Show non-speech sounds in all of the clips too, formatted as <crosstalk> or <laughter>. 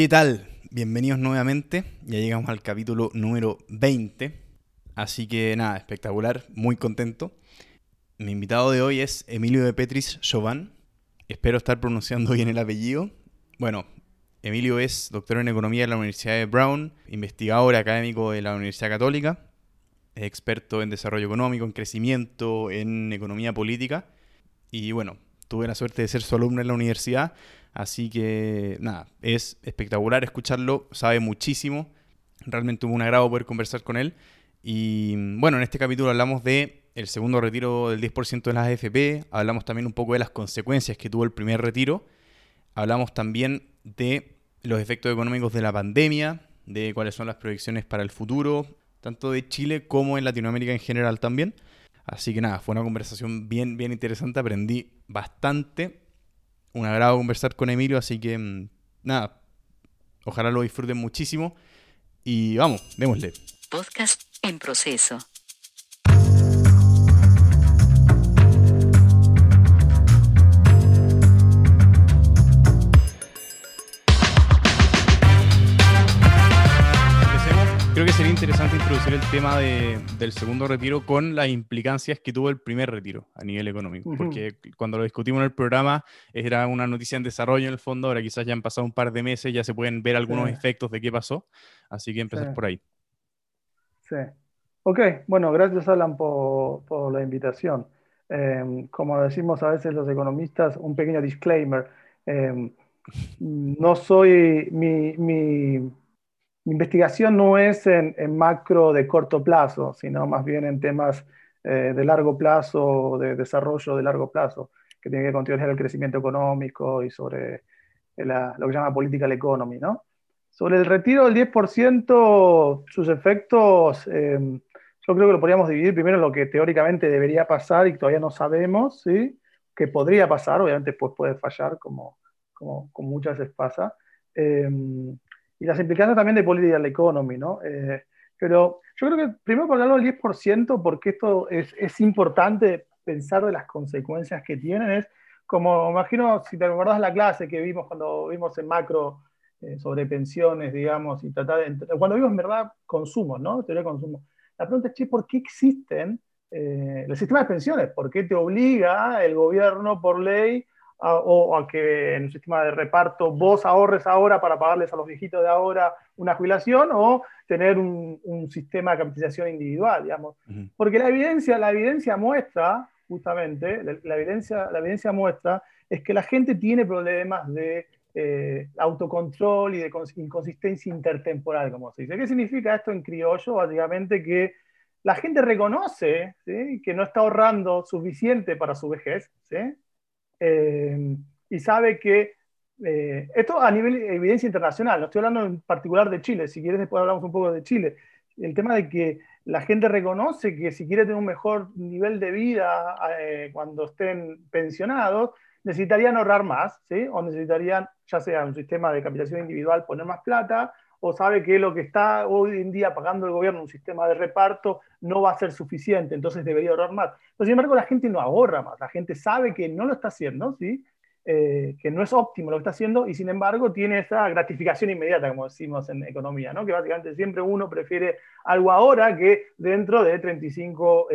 ¿Qué tal? Bienvenidos nuevamente. Ya llegamos al capítulo número 20. Así que nada, espectacular, muy contento. Mi invitado de hoy es Emilio de Petris Chauvin. Espero estar pronunciando bien el apellido. Bueno, Emilio es doctor en economía de la Universidad de Brown, investigador académico de la Universidad Católica, es experto en desarrollo económico, en crecimiento, en economía política. Y bueno, tuve la suerte de ser su alumno en la universidad Así que nada, es espectacular escucharlo, sabe muchísimo. Realmente hubo un agrado poder conversar con él. Y bueno, en este capítulo hablamos de el segundo retiro del 10% de las AFP, hablamos también un poco de las consecuencias que tuvo el primer retiro, hablamos también de los efectos económicos de la pandemia, de cuáles son las proyecciones para el futuro, tanto de Chile como en Latinoamérica en general también. Así que nada, fue una conversación bien, bien interesante, aprendí bastante un agrado conversar con Emilio, así que mm, nada, ojalá lo disfruten muchísimo y vamos, démosle. Podcast en proceso. Creo que sería interesante introducir el tema del segundo retiro con las implicancias que tuvo el primer retiro a nivel económico. Porque cuando lo discutimos en el programa era una noticia en desarrollo en el fondo, ahora quizás ya han pasado un par de meses, ya se pueden ver algunos efectos de qué pasó. Así que empezar por ahí. Sí. Ok, bueno, gracias Alan por, por la invitación. Em, como decimos a veces los economistas, un pequeño disclaimer. Em, no soy mi, mi mi investigación no es en, macro de corto plazo, sino más bien en temas eh, de largo plazo, de desarrollo de largo plazo, que tiene que ver con teoría del crecimiento económico y sobre lo que llama political economy. ¿no? Sobre el retiro del 10%, sus efectos, em, yo creo que lo podríamos dividir primero en lo que teóricamente debería pasar y todavía no sabemos, ¿sí? que podría pasar, obviamente pues puede fallar como, como, muchas veces pasa. Em, y las implicaciones también de political economy, ¿no? Eh, pero yo creo que primero por hablar del 10%, porque esto es, importante pensar de las consecuencias que tienen, es como, imagino, si te recordás la clase que vimos cuando vimos en macro eh, sobre pensiones, digamos, y tratar de, cuando vimos en verdad consumo, ¿no? Teoría de consumo. La pregunta es, che, ¿por qué existen eh, el sistema de pensiones? ¿Por qué te obliga el gobierno por ley o a que en un sistema de reparto vos ahorres ahora para pagarles a los viejitos de ahora una jubilación o tener un, sistema de capitalización individual, digamos. Porque la evidencia, la evidencia muestra, justamente, la, evidencia, la evidencia muestra es que la gente tiene problemas de eh, autocontrol y de inconsistencia intertemporal, como se dice. ¿Qué significa esto en criollo? Básicamente que la gente reconoce que no está ahorrando suficiente para su vejez, ¿sí? Eh, y sabe que eh, esto a nivel de evidencia internacional, no estoy hablando en particular de Chile, si quieres después hablamos un poco de Chile, el tema de que la gente reconoce que si quiere tener un mejor nivel de vida eh, cuando estén pensionados, necesitarían ahorrar más, ¿sí? o necesitarían, ya sea un sistema de capitalización individual, poner más plata, o sabe que lo que está hoy en día pagando el gobierno, un sistema de reparto, no va a ser suficiente, entonces debería ahorrar más. Sin embargo, la gente no ahorra más, la gente sabe que no lo está haciendo, ¿sí? Eh, que no es óptimo lo que está haciendo y sin embargo tiene esa gratificación inmediata, como decimos en economía, ¿no? que básicamente siempre uno prefiere algo ahora que dentro de 35,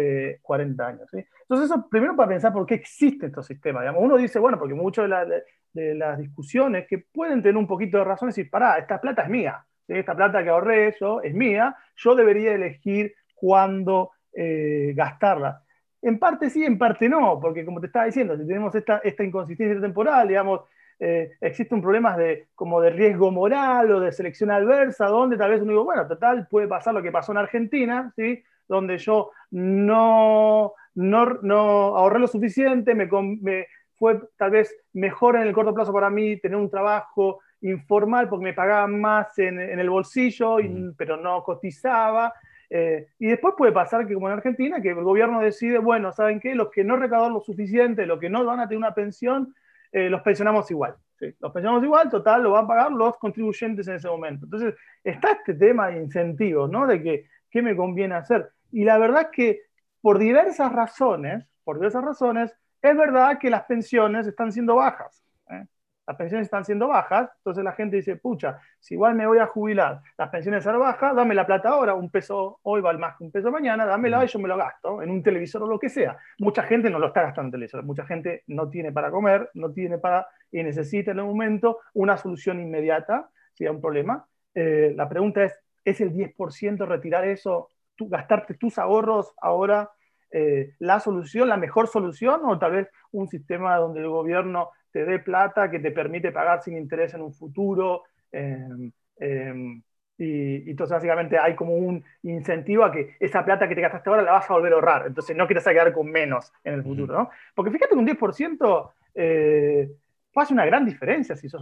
40 eh, años. ¿sí? Entonces eso primero para pensar por qué existe estos sistemas. Digamos, uno dice, bueno, porque muchas de, de, las discusiones que pueden tener un poquito de razón es decir, pará, esta plata es mía esta plata que ahorré yo es mía, yo debería elegir cuándo eh, gastarla. En parte sí, en parte no, porque como te estaba diciendo, si tenemos esta, esta inconsistencia temporal, digamos, eh, existe un problema de, como de riesgo moral o de selección adversa, donde tal vez uno digo, bueno, total, puede pasar lo que pasó en Argentina, ¿sí? donde yo no, no, no ahorré lo suficiente, me, fue tal vez mejor en el corto plazo para mí tener un trabajo informal porque me pagaban más en, el bolsillo, pero no cotizaba. Eh, y después puede pasar que, como en Argentina, que el gobierno decide, bueno, ¿saben qué? Los que no recaudan lo suficiente, los que no van a tener una pensión, eh, los pensionamos igual. Los pensionamos igual, total, lo van a pagar los contribuyentes en ese momento. Entonces, está este tema de incentivos, ¿no? De que, ¿qué me conviene hacer? Y la verdad es que, por diversas razones, por diversas razones, es verdad que las pensiones están siendo bajas. Las pensiones están siendo bajas, entonces la gente dice, pucha, si igual me voy a jubilar, las pensiones son bajas, dame la plata ahora, un peso hoy vale más que un peso mañana, dámela y yo me lo gasto en un televisor o lo que sea. Mucha gente no lo está gastando en televisor, mucha gente no tiene para comer, no tiene para, y necesita en el momento una solución inmediata si hay un problema. Eh, la pregunta es, ¿es el 10% retirar eso, tú, gastarte tus ahorros ahora? Eh, la solución, la mejor solución, o tal vez un sistema donde el gobierno te dé plata que te permite pagar sin interés en un futuro. Em, em, y, entonces básicamente hay como un incentivo a que esa plata que te gastaste ahora la vas a volver a ahorrar. Entonces no quieres quedar con menos en el futuro, ¿no? Porque fíjate que un 10% eh, hace una gran diferencia si sos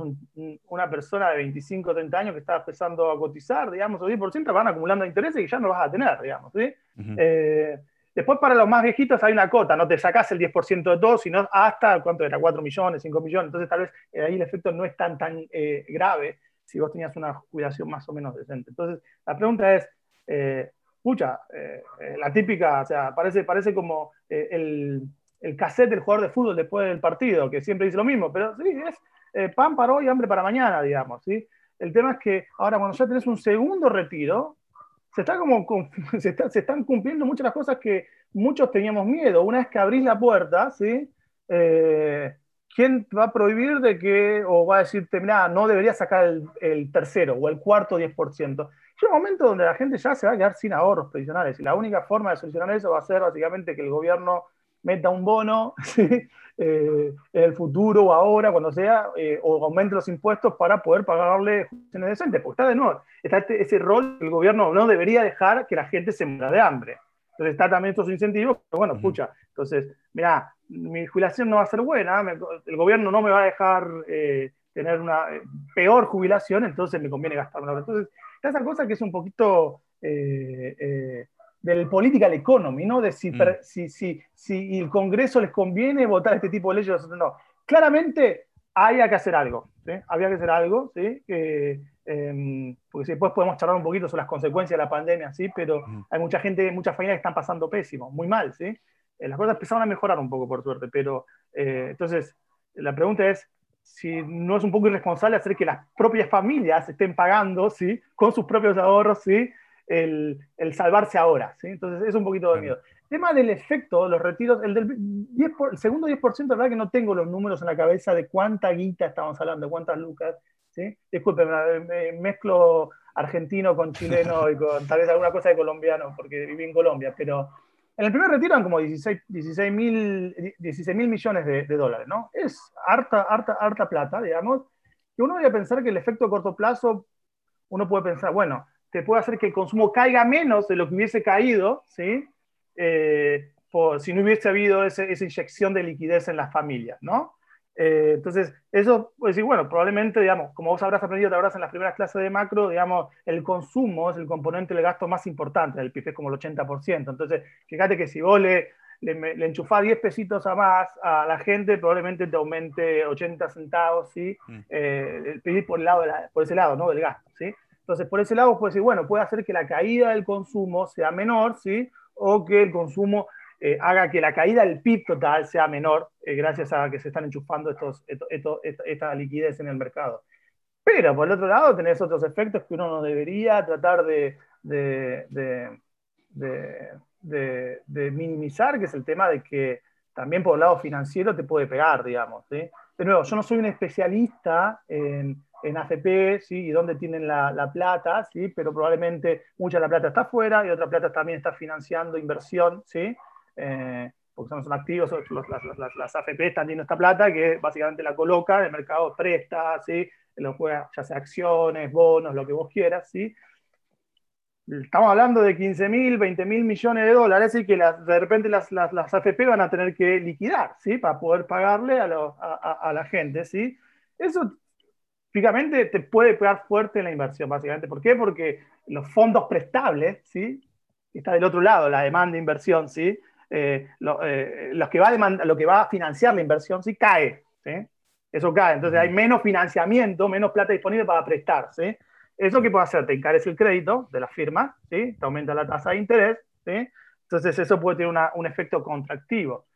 una persona de 25 o 30 años que está empezando a cotizar, digamos, o 10% van acumulando intereses y ya no vas a tener, digamos, ¿sí? Después para los más viejitos hay una cota, no te sacás el 10% de todo, sino hasta, ¿cuánto era? 4 millones, 5 millones. Entonces tal vez eh, ahí el efecto no es tan, tan eh, grave si vos tenías una jubilación más o menos decente. Entonces la pregunta es, eh, pucha, la típica, o sea, parece, parece como el, el cassette del jugador de fútbol después del partido, que siempre dice lo mismo, pero sí, es pan para hoy, hambre para mañana, digamos. ¿sí? El tema es que ahora cuando ya tenés un segundo retiro, se, está como, <laughs> se, se, están cumpliendo muchas las cosas que muchos teníamos miedo. Una vez que abrís la puerta, ¿sí? Eh, ¿quién va a prohibir de que, o va a decirte, mira, no debería sacar el, el, tercero o el cuarto 10%? Llega un momento donde la gente ya se va a quedar sin ahorros previsionales y la única forma de solucionar eso va a ser básicamente que el gobierno meta un bono <laughs> eh, en el futuro o ahora, cuando sea, eh, o aumente los impuestos para poder pagarle jubilaciones decentes, porque está de nuevo, está este, ese rol que el gobierno no debería dejar que la gente se muera de hambre. Entonces está también estos incentivos, pero bueno, escucha, entonces, mira, mi jubilación no va a ser buena, el gobierno no me va a dejar eh, tener una peor jubilación, entonces me conviene gastarme. Entonces, está esa cosa que es un poquito del political economy, ¿no? De si, mm. si, si, si, el Congreso les conviene votar este tipo de leyes o no. Claramente había que hacer algo, ¿sí? Había que hacer algo, ¿sí? Em, porque después podemos charlar un poquito sobre las consecuencias de la pandemia, ¿sí? Pero mm. hay mucha gente, muchas familias que están pasando pésimo, muy mal, ¿sí? Eh, las cosas empezaron a mejorar un poco, por suerte, pero eh, entonces la pregunta es si no es un poco irresponsable hacer que las propias familias estén pagando, ¿sí? Con sus propios ahorros, ¿sí? El, salvarse ahora. ¿sí? Entonces es un poquito de miedo. El tema del efecto, los retiros, el, del 10 el segundo 10%, la verdad que no tengo los números en la cabeza de cuánta guita estamos hablando, de cuántas lucas. ¿sí? Disculpen, me, mezclo argentino con chileno y con tal vez alguna cosa de colombiano, porque viví en Colombia, pero en el primer retiro eran como 16 mil 16 millones de, de, dólares, ¿no? Es harta, harta, harta plata, digamos, y uno debería pensar que el efecto a corto plazo, uno puede pensar, bueno, te puede hacer que el consumo caiga menos de lo que hubiese caído, ¿sí? Eh, por, si no hubiese habido esa inyección de liquidez en las familias, ¿no? Eh, entonces, eso, pues decir, bueno, probablemente, digamos, como vos habrás aprendido, te habrás en las primeras clases de macro, digamos, el consumo es el componente del gasto más importante, el PIB es como el 80%. Entonces, fíjate que si vos le, le, enchufás 10 pesitos a más a la gente, probablemente te aumente 80 centavos, ¿sí? Mm. Eh, el PIB por, el lado por ese lado, ¿no? Del gasto, ¿sí? Entonces, por ese lado, puede decir, bueno, puede hacer que la caída del consumo sea menor, ¿sí? O que el consumo eh, haga que la caída del PIB total sea menor, eh, gracias a que se están enchufando estos, esta liquidez en el mercado. Pero por el otro lado, tenés otros efectos que uno no debería tratar de, de, minimizar, que es el tema de que también por el lado financiero te puede pegar, digamos. ¿sí? De nuevo, yo no soy un especialista en en AFP, ¿sí? y dónde tienen la, plata, ¿sí? pero probablemente mucha de la plata está afuera y otra plata también está financiando inversión, ¿sí? Eh, porque son, activos, las, las, AFP están teniendo esta plata que básicamente la coloca, el mercado presta, ¿sí? lo juega ya sea acciones, bonos, lo que vos quieras, ¿sí? Estamos hablando de 15 mil, 20 mil millones de dólares y que de repente las, AFP van a tener que liquidar, ¿sí? Para poder pagarle a, a la gente, ¿sí? Eso típicamente te puede pegar fuerte en la inversión, básicamente. ¿Por qué? Porque los fondos prestables, ¿sí? Está del otro lado, la demanda de inversión, ¿sí? Eh, eh, lo, que va a lo que va a financiar la inversión, ¿sí? Cae, ¿sí? Eso cae. Entonces hay menos financiamiento, menos plata disponible para prestar, ¿sí? Eso que puede hacer, te encarece el crédito de la firma, ¿sí? Te aumenta la tasa de interés, ¿sí? Entonces eso puede tener un efecto contractivo.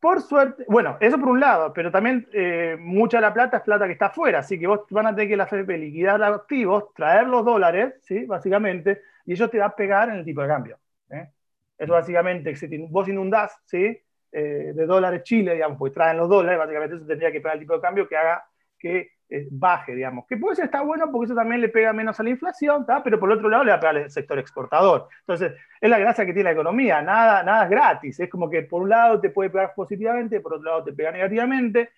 por suerte, bueno, eso por un lado, pero también eh, mucha de la plata es plata que está afuera, así que vos van a tener que la FP liquidar los activos, traer los dólares, ¿sí? Básicamente, y eso te va a pegar en el tipo de cambio. ¿eh? Eso básicamente, si vos inundás, ¿sí? Eh, de dólares Chile, digamos, pues traen los dólares, básicamente eso tendría que pegar el tipo de cambio que haga que eh, baje, digamos. Que puede ser está bueno porque eso también le pega menos a la inflación, pero por otro lado le va a pegar al sector exportador. Entonces, es la gracia que tiene la economía, nada, nada es gratis, es como que por un lado te puede pegar positivamente, por otro lado te pega negativamente.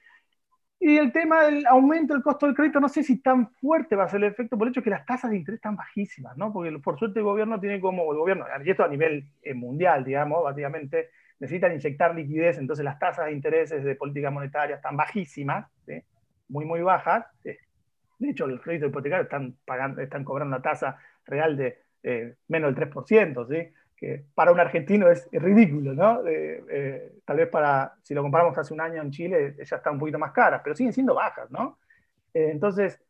Y el tema del aumento del costo del crédito, no sé si tan fuerte va a ser el efecto por el hecho que las tasas de interés están bajísimas, ¿no? Porque por suerte el gobierno tiene como, el gobierno, y esto a nivel eh, mundial, digamos, básicamente, necesitan inyectar liquidez, entonces las tasas de intereses de política monetaria están bajísimas, ¿sí? Muy, muy bajas. Eh, de hecho, el crédito hipotecario están, pagando, están cobrando una tasa real de eh, menos del 3%, ¿sí? que para un argentino es, ridículo, ¿no? Eh, tal vez para, si lo comparamos hace un año en Chile, ya está un poquito más caras, pero siguen siendo bajas, ¿no? entonces,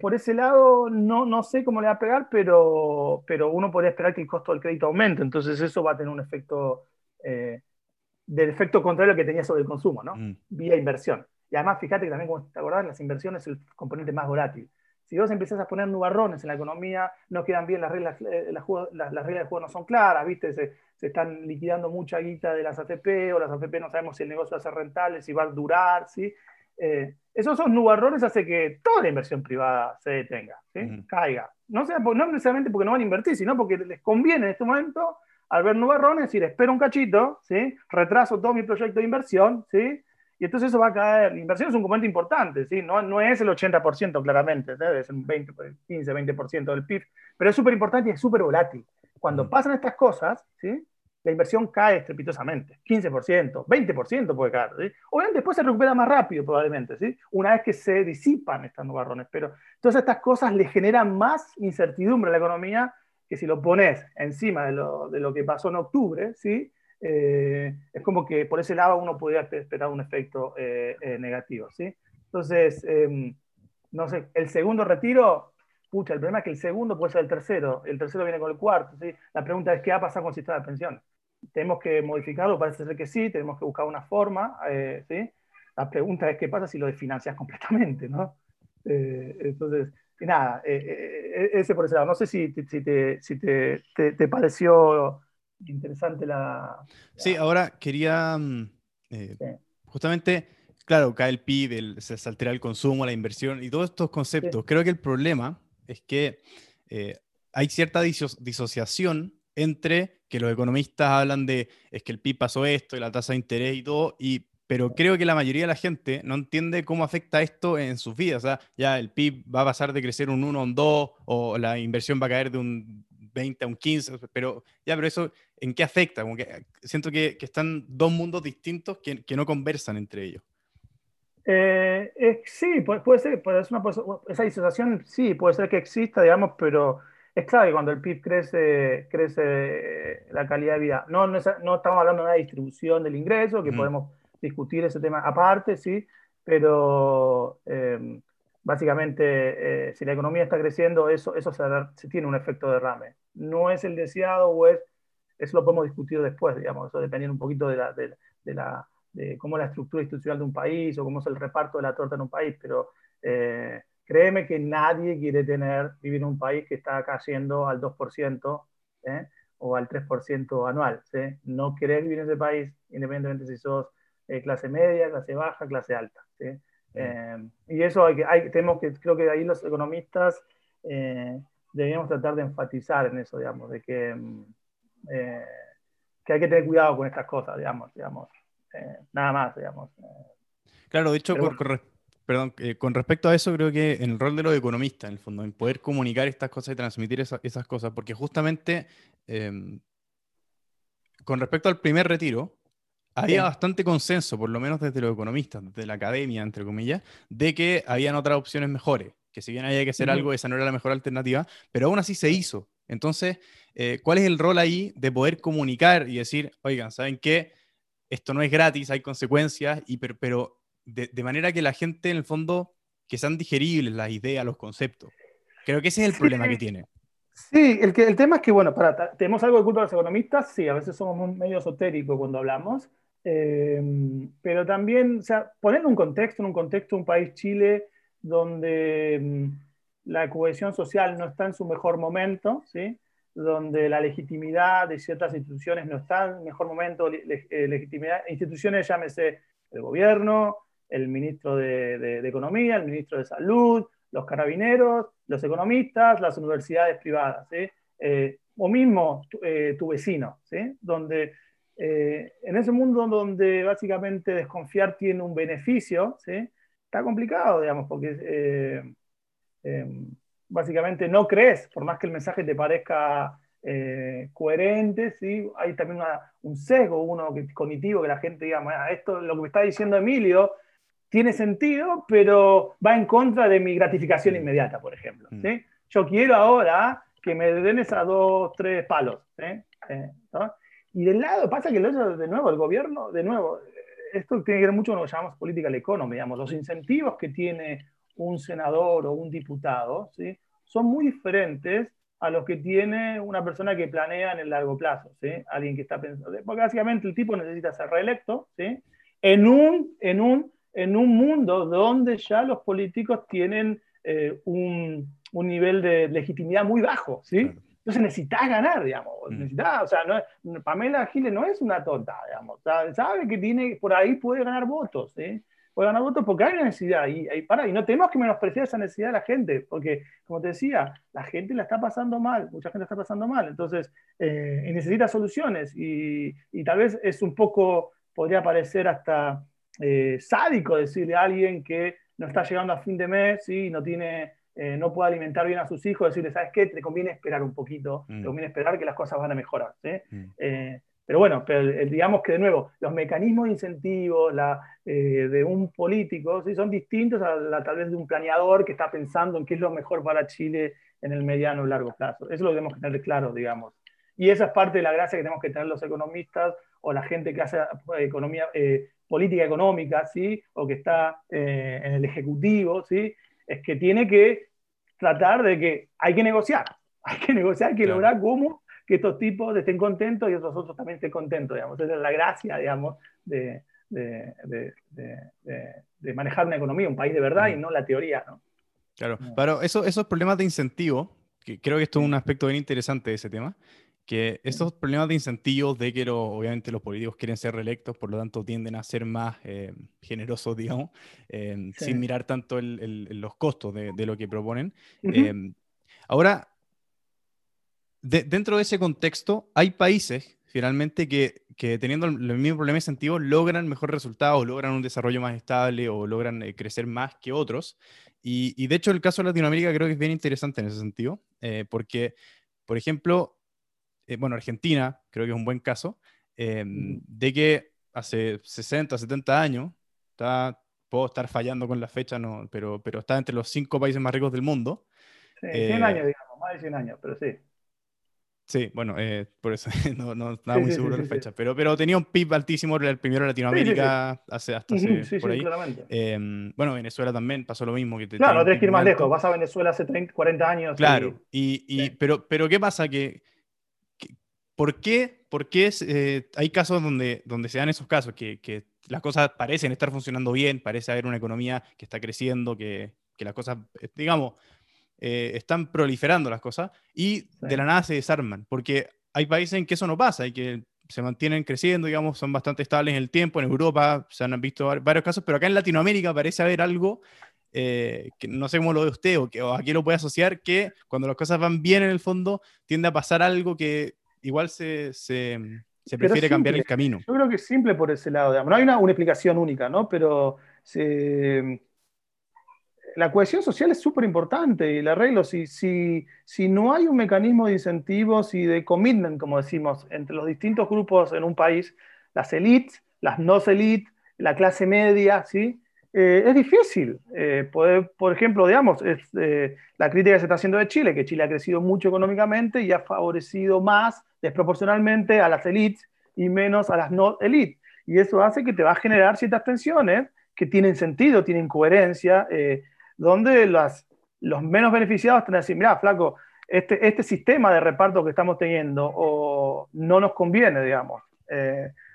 por ese lado, no, no sé cómo le va a pegar, pero, pero uno podría esperar que el costo del crédito aumente, entonces eso va a tener un efecto, del efecto contrario que tenía sobre el consumo, ¿no? Mm. Vía inversión. Y además, fíjate que también, como te acordás, las inversiones es el componente más volátil. Si vos empezás a poner nubarrones en la economía, no quedan bien las reglas, eh, las, las, reglas del juego no son claras, ¿viste? Se, se, están liquidando mucha guita de las AFP, o las AFP no sabemos si el negocio va a ser rentable, si va a durar, ¿sí? Eh, esos, esos nubarrones hace que toda la inversión privada se detenga, ¿sí? caiga. No, sea, no necesariamente porque no van a invertir, sino porque les conviene en este momento, al ver nubarrones, decir, espero un cachito, ¿sí? retraso todo mi proyecto de inversión, ¿sí? Y entonces eso va a caer. La inversión es un componente importante, ¿sí? no, no es el 80% claramente, es un 20, 15, 20% del PIB, pero es súper importante y es súper volátil. Cuando pasan estas cosas, ¿sí? la inversión cae estrepitosamente, 15%, 20% puede caer. ¿sí? Obviamente después se recupera más rápido probablemente, ¿sí? una vez que se disipan estas nubarrones, pero todas estas cosas le generan más incertidumbre a la economía que si lo pones encima de lo, de lo que pasó en octubre, ¿sí? Eh, es como que por ese lado uno podría esperar un efecto eh, eh, negativo, ¿sí? Entonces, em, no sé, el segundo retiro, pucha, el problema es que el segundo puede ser el tercero, el tercero viene con el cuarto, ¿sí? La pregunta es, ¿qué va a pasar con el sistema de pensiones? ¿Tenemos que modificarlo? Parece ser que sí, tenemos que buscar una forma, ¿sí? La pregunta es, ¿qué pasa si lo desfinancias completamente, ¿no? entonces, nada, ese por ese lado. No sé si, si, te, si te, te pareció interesante la, Sí, ahora quería mm, eh, justamente, claro, cae el PIB, se altera el consumo, la inversión y todos estos conceptos. Creo que el problema es que eh, hay cierta disociación entre que los economistas hablan de es que el PIB pasó esto y la tasa de interés y todo, y, pero creo que la mayoría de la gente no entiende cómo afecta esto en sus vidas. O sea, ya el PIB va a pasar de crecer un 1 a un 2 o la inversión va a caer de un 20 a un 15, pero ya, pero eso, ¿en qué afecta? Como que siento que, que están dos mundos distintos que, que no conversan entre ellos. Eh, eh, sí, puede, puede ser, puede ser una, esa disociación sí, puede ser que exista, digamos, pero es claro que cuando el PIB crece, crece la calidad de vida. No, no, no estamos hablando de una distribución del ingreso, que podemos discutir ese tema aparte, sí, pero básicamente si la economía está creciendo, eso, eso se, tiene un efecto derrame no es el deseado o es, eso lo podemos discutir después, digamos, eso dependiendo un poquito de, la, de, cómo es la estructura institucional de un país o cómo es el reparto de la torta en un país, pero eh, créeme que nadie quiere tener, vivir en un país que está cayendo al 2% ¿eh? o al 3% anual. No querés vivir en ese país, independientemente si sos eh, clase media, clase baja, clase alta. Y eso hay que, hay, tenemos que, creo que ahí los economistas deberíamos tratar de enfatizar en eso, digamos, de que, mm, eh, que hay que tener cuidado con estas cosas, digamos, digamos eh, nada más, digamos. Eh. Claro, de hecho, con, perdón, con respecto a eso, creo que en el rol de los economistas, en el fondo, en poder comunicar estas cosas y transmitir esas cosas, porque justamente em, con respecto al primer retiro, había bastante consenso, por lo menos desde los economistas, desde la academia, entre comillas, de que habían otras opciones mejores que si bien había que hacer algo, esa no era la mejor alternativa, pero aún así se hizo. Entonces, eh, ¿cuál es el rol ahí de poder comunicar y decir, oigan, ¿saben qué? Esto no es gratis, hay consecuencias, y, pero, de, manera que la gente, en el fondo, que sean digeribles las ideas, los conceptos. Creo que ese es el problema que tiene. Sí, el, que, el tema es que, bueno, para, tenemos algo de culpa de los economistas, sí, a veces somos medio esotéricos cuando hablamos, Eh, pero también, o sea, poner un contexto, en un contexto, un país Chile donde mm, la cohesión social no está en su mejor momento, ¿sí? donde la legitimidad de ciertas instituciones no está en mejor momento, eh, legitimidad, instituciones, llámese el gobierno, el ministro de, Economía, el ministro de Salud, los carabineros, los economistas, las universidades privadas, ¿sí? Eh, o mismo eh, tu, vecino, ¿sí? donde en ese mundo donde básicamente desconfiar tiene un beneficio, ¿sí? está complicado, digamos, porque básicamente no crees, por más que el mensaje te parezca eh, coherente, ¿sí? hay también un sesgo uno cognitivo que la gente diga, esto lo que me está diciendo Emilio tiene sentido, pero va en contra de mi gratificación inmediata, por ejemplo. Mm. ¿sí? Yo quiero ahora que me den esas dos, tres palos. Eh, y del lado, pasa que de nuevo, el gobierno, de nuevo, esto tiene que ver mucho con lo que llamamos political economy, digamos, los incentivos que tiene un senador o un diputado, ¿sí? son muy diferentes a los que tiene una persona que planea en el largo plazo, ¿sí? alguien que está pensando. Porque básicamente el tipo necesita ser reelecto ¿sí? en, un, en, un, en un mundo donde ya los políticos tienen eh, un, un, nivel de legitimidad muy bajo. ¿sí? Entonces necesitas ganar, digamos. Mm. Necesitas, o sea, no, Pamela Giles no es una tonta, digamos. sabe que tiene, por ahí puede ganar votos, ¿sí? Puede ganar votos porque hay una necesidad y, y, para, y no tenemos que menospreciar esa necesidad de la gente, porque, como te decía, la gente la está pasando mal, mucha gente la está pasando mal, entonces eh, necesita soluciones y, y, tal vez es un poco, podría parecer hasta eh, sádico decirle a alguien que no está llegando a fin de mes y no tiene eh, no puede alimentar bien a sus hijos, decirle, ¿sabes qué? Te conviene esperar un poquito, te mm. conviene esperar que las cosas van a mejorar. Mm. Eh, pero bueno, pero, digamos que de nuevo, los mecanismos de incentivo la, eh, de un político ¿sí? son distintos a la, tal vez de un planeador que está pensando en qué es lo mejor para Chile en el mediano o largo plazo. Eso lo debemos tener claro, digamos. Y esa es parte de la gracia que tenemos que tener los economistas o la gente que hace economía, política económica, ¿sí? o que está en el ejecutivo, ¿sí? Es que tiene que tratar de que hay que negociar, <laughs> hay que negociar, hay que lograr cómo que estos tipos estén contentos y estos otros también estén contentos, digamos. Esa es la gracia, digamos, de, de, de, manejar una economía, un país de verdad y no la teoría, ¿no? Claro, pero eso, esos problemas de incentivo, que creo que esto es un aspecto bien interesante de ese tema, que estos problemas de incentivos de que obviamente los políticos quieren ser reelectos, por lo tanto tienden a ser más eh, generosos, <laughs> digamos, eh, sin mirar tanto los costos de, lo que proponen. Eh, ahora, dentro de ese contexto, hay países finalmente que, teniendo el, mismo problema de incentivos logran mejores resultados, logran un desarrollo más estable o logran crecer más que otros. Y, y, de hecho el caso de Latinoamérica creo que es bien interesante en ese sentido, porque, por ejemplo, eh, bueno, Argentina, creo que es un buen caso, em, de que hace 60, 70 años, está, puedo estar fallando con la fecha, no, pero, pero está entre los cinco países más ricos del mundo. Sí, 100 eh, años, digamos, más de 100 años, pero sí. Sí, bueno, eh, por eso <laughs> no, no estaba muy seguro de la fecha, pero, pero tenía un PIB altísimo, el primero de Latinoamérica, hace, hasta hace, por ahí. Eh, bueno, Venezuela también pasó lo mismo. Que claro, no tenés que ir más lejos, vas a Venezuela hace 30, 40 años. Claro, y, y, pero, pero ¿qué pasa? Que ¿Por qué, por qué eh, hay casos donde, donde se dan esos casos, que, que, las cosas parecen estar funcionando bien, parece haber una economía que está creciendo, que, que las cosas, eh, digamos, eh, están proliferando las cosas y de la nada se desarman? Porque hay países en que eso no pasa y que se mantienen creciendo, digamos, son bastante estables en el tiempo. En Europa se han visto varios casos, pero acá en Latinoamérica parece haber algo que no sé cómo lo ve usted o, que, o a qué lo puede asociar, que cuando las cosas van bien en el fondo, tiende a pasar algo que igual se, se, se prefiere cambiar el camino. Yo creo que es simple por ese lado, digamos. No hay una, una explicación única, ¿no? Pero la cohesión social es súper importante y el arreglo, si, si, si no hay un mecanismo de incentivos y de commitment, como decimos, entre los distintos grupos en un país, las elites, las no elites, la clase media, ¿sí? Eh, es difícil eh, poder, por ejemplo, digamos, eh, la crítica que se está haciendo de Chile, que Chile ha crecido mucho económicamente y ha favorecido más desproporcionalmente a las élites y menos a las no élites. Y eso hace que te va a generar ciertas tensiones que tienen sentido, tienen coherencia, donde las, los menos beneficiados están a decir, mira, flaco, este, este sistema de reparto que estamos teniendo o no nos conviene, digamos,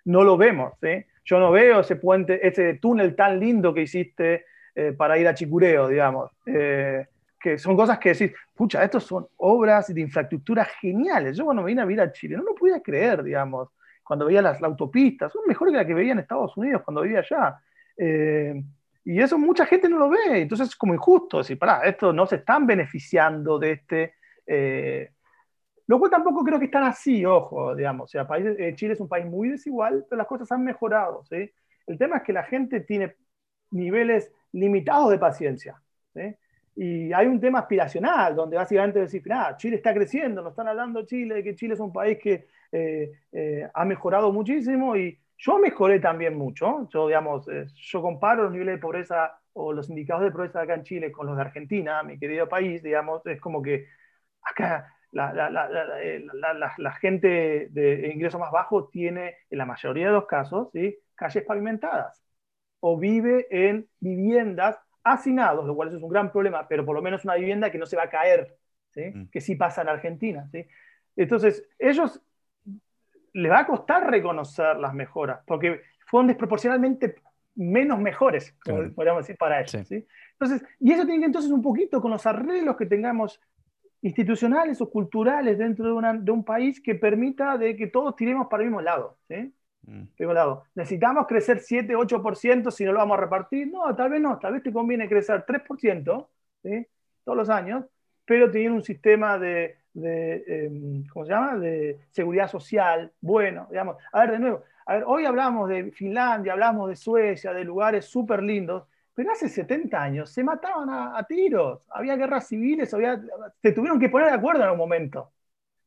no lo vemos, ¿sí? Yo no veo ese puente, ese túnel tan lindo que hiciste eh, para ir a Chicureo, digamos. Eh, que son cosas que decís, pucha, estos son obras de infraestructura geniales. Yo cuando vine a vivir a Chile no lo podía creer, digamos, cuando veía las, autopistas, son mejores que las que veía en Estados Unidos cuando vivía allá. Eh, y eso mucha gente no lo ve, entonces es como injusto decir, pará, esto no se están beneficiando de este... lo cual tampoco creo que están así, ojo, digamos. O sea, país, eh, Chile es un país muy desigual, pero las cosas han mejorado, ¿sí? El tema es que la gente tiene niveles limitados de paciencia, ¿sí? Y hay un tema aspiracional, donde básicamente decir, ah, Chile está creciendo, nos están hablando Chile, de que Chile es un país que eh, eh, ha mejorado muchísimo y yo mejoré también mucho. Yo, digamos, eh, yo comparo los niveles de pobreza o los indicadores de pobreza acá en Chile con los de Argentina, mi querido país, digamos, es como que acá la, la, la, la gente de ingreso más bajo tiene, en la mayoría de los casos, ¿sí? calles pavimentadas o vive en viviendas hacinados, lo cual es un gran problema, pero por lo menos una vivienda que no se va a caer, ¿sí? Mm. que sí pasa en Argentina. ¿sí? Entonces, ellos les va a costar reconocer las mejoras, porque fueron desproporcionalmente menos mejores, podríamos decir, para ellos. Sí. Entonces, y eso tiene que entonces un poquito con los arreglos que tengamos institucionales o culturales dentro de, de un país que permita de que todos tiremos para el mismo lado. ¿sí? Mm. lado. Necesitamos crecer 7, 8% si no lo vamos a repartir. No, tal vez no, tal vez te conviene crecer 3% todos los años, pero teniendo un sistema de, em, ¿cómo se llama? de seguridad social bueno. Digamos. A ver, de nuevo, a ver, hoy hablamos de Finlandia, hablamos de Suecia, de lugares súper lindos, pero hace 70 años se mataban a, tiros, había guerras civiles, había, se tuvieron que poner de acuerdo en un momento.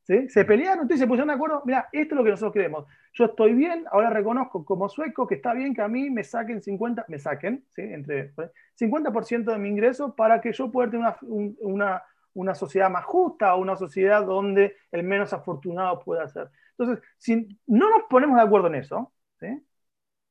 Se pelearon, entonces se pusieron de acuerdo, mira, esto es lo que nosotros queremos. Yo estoy bien, ahora reconozco como sueco que está bien que a mí me saquen 50, me saquen, ¿sí? Entre 50% de mi ingreso para que yo pueda tener una, una, sociedad más justa o una sociedad donde el menos afortunado pueda ser. Entonces, si no nos ponemos de acuerdo en eso,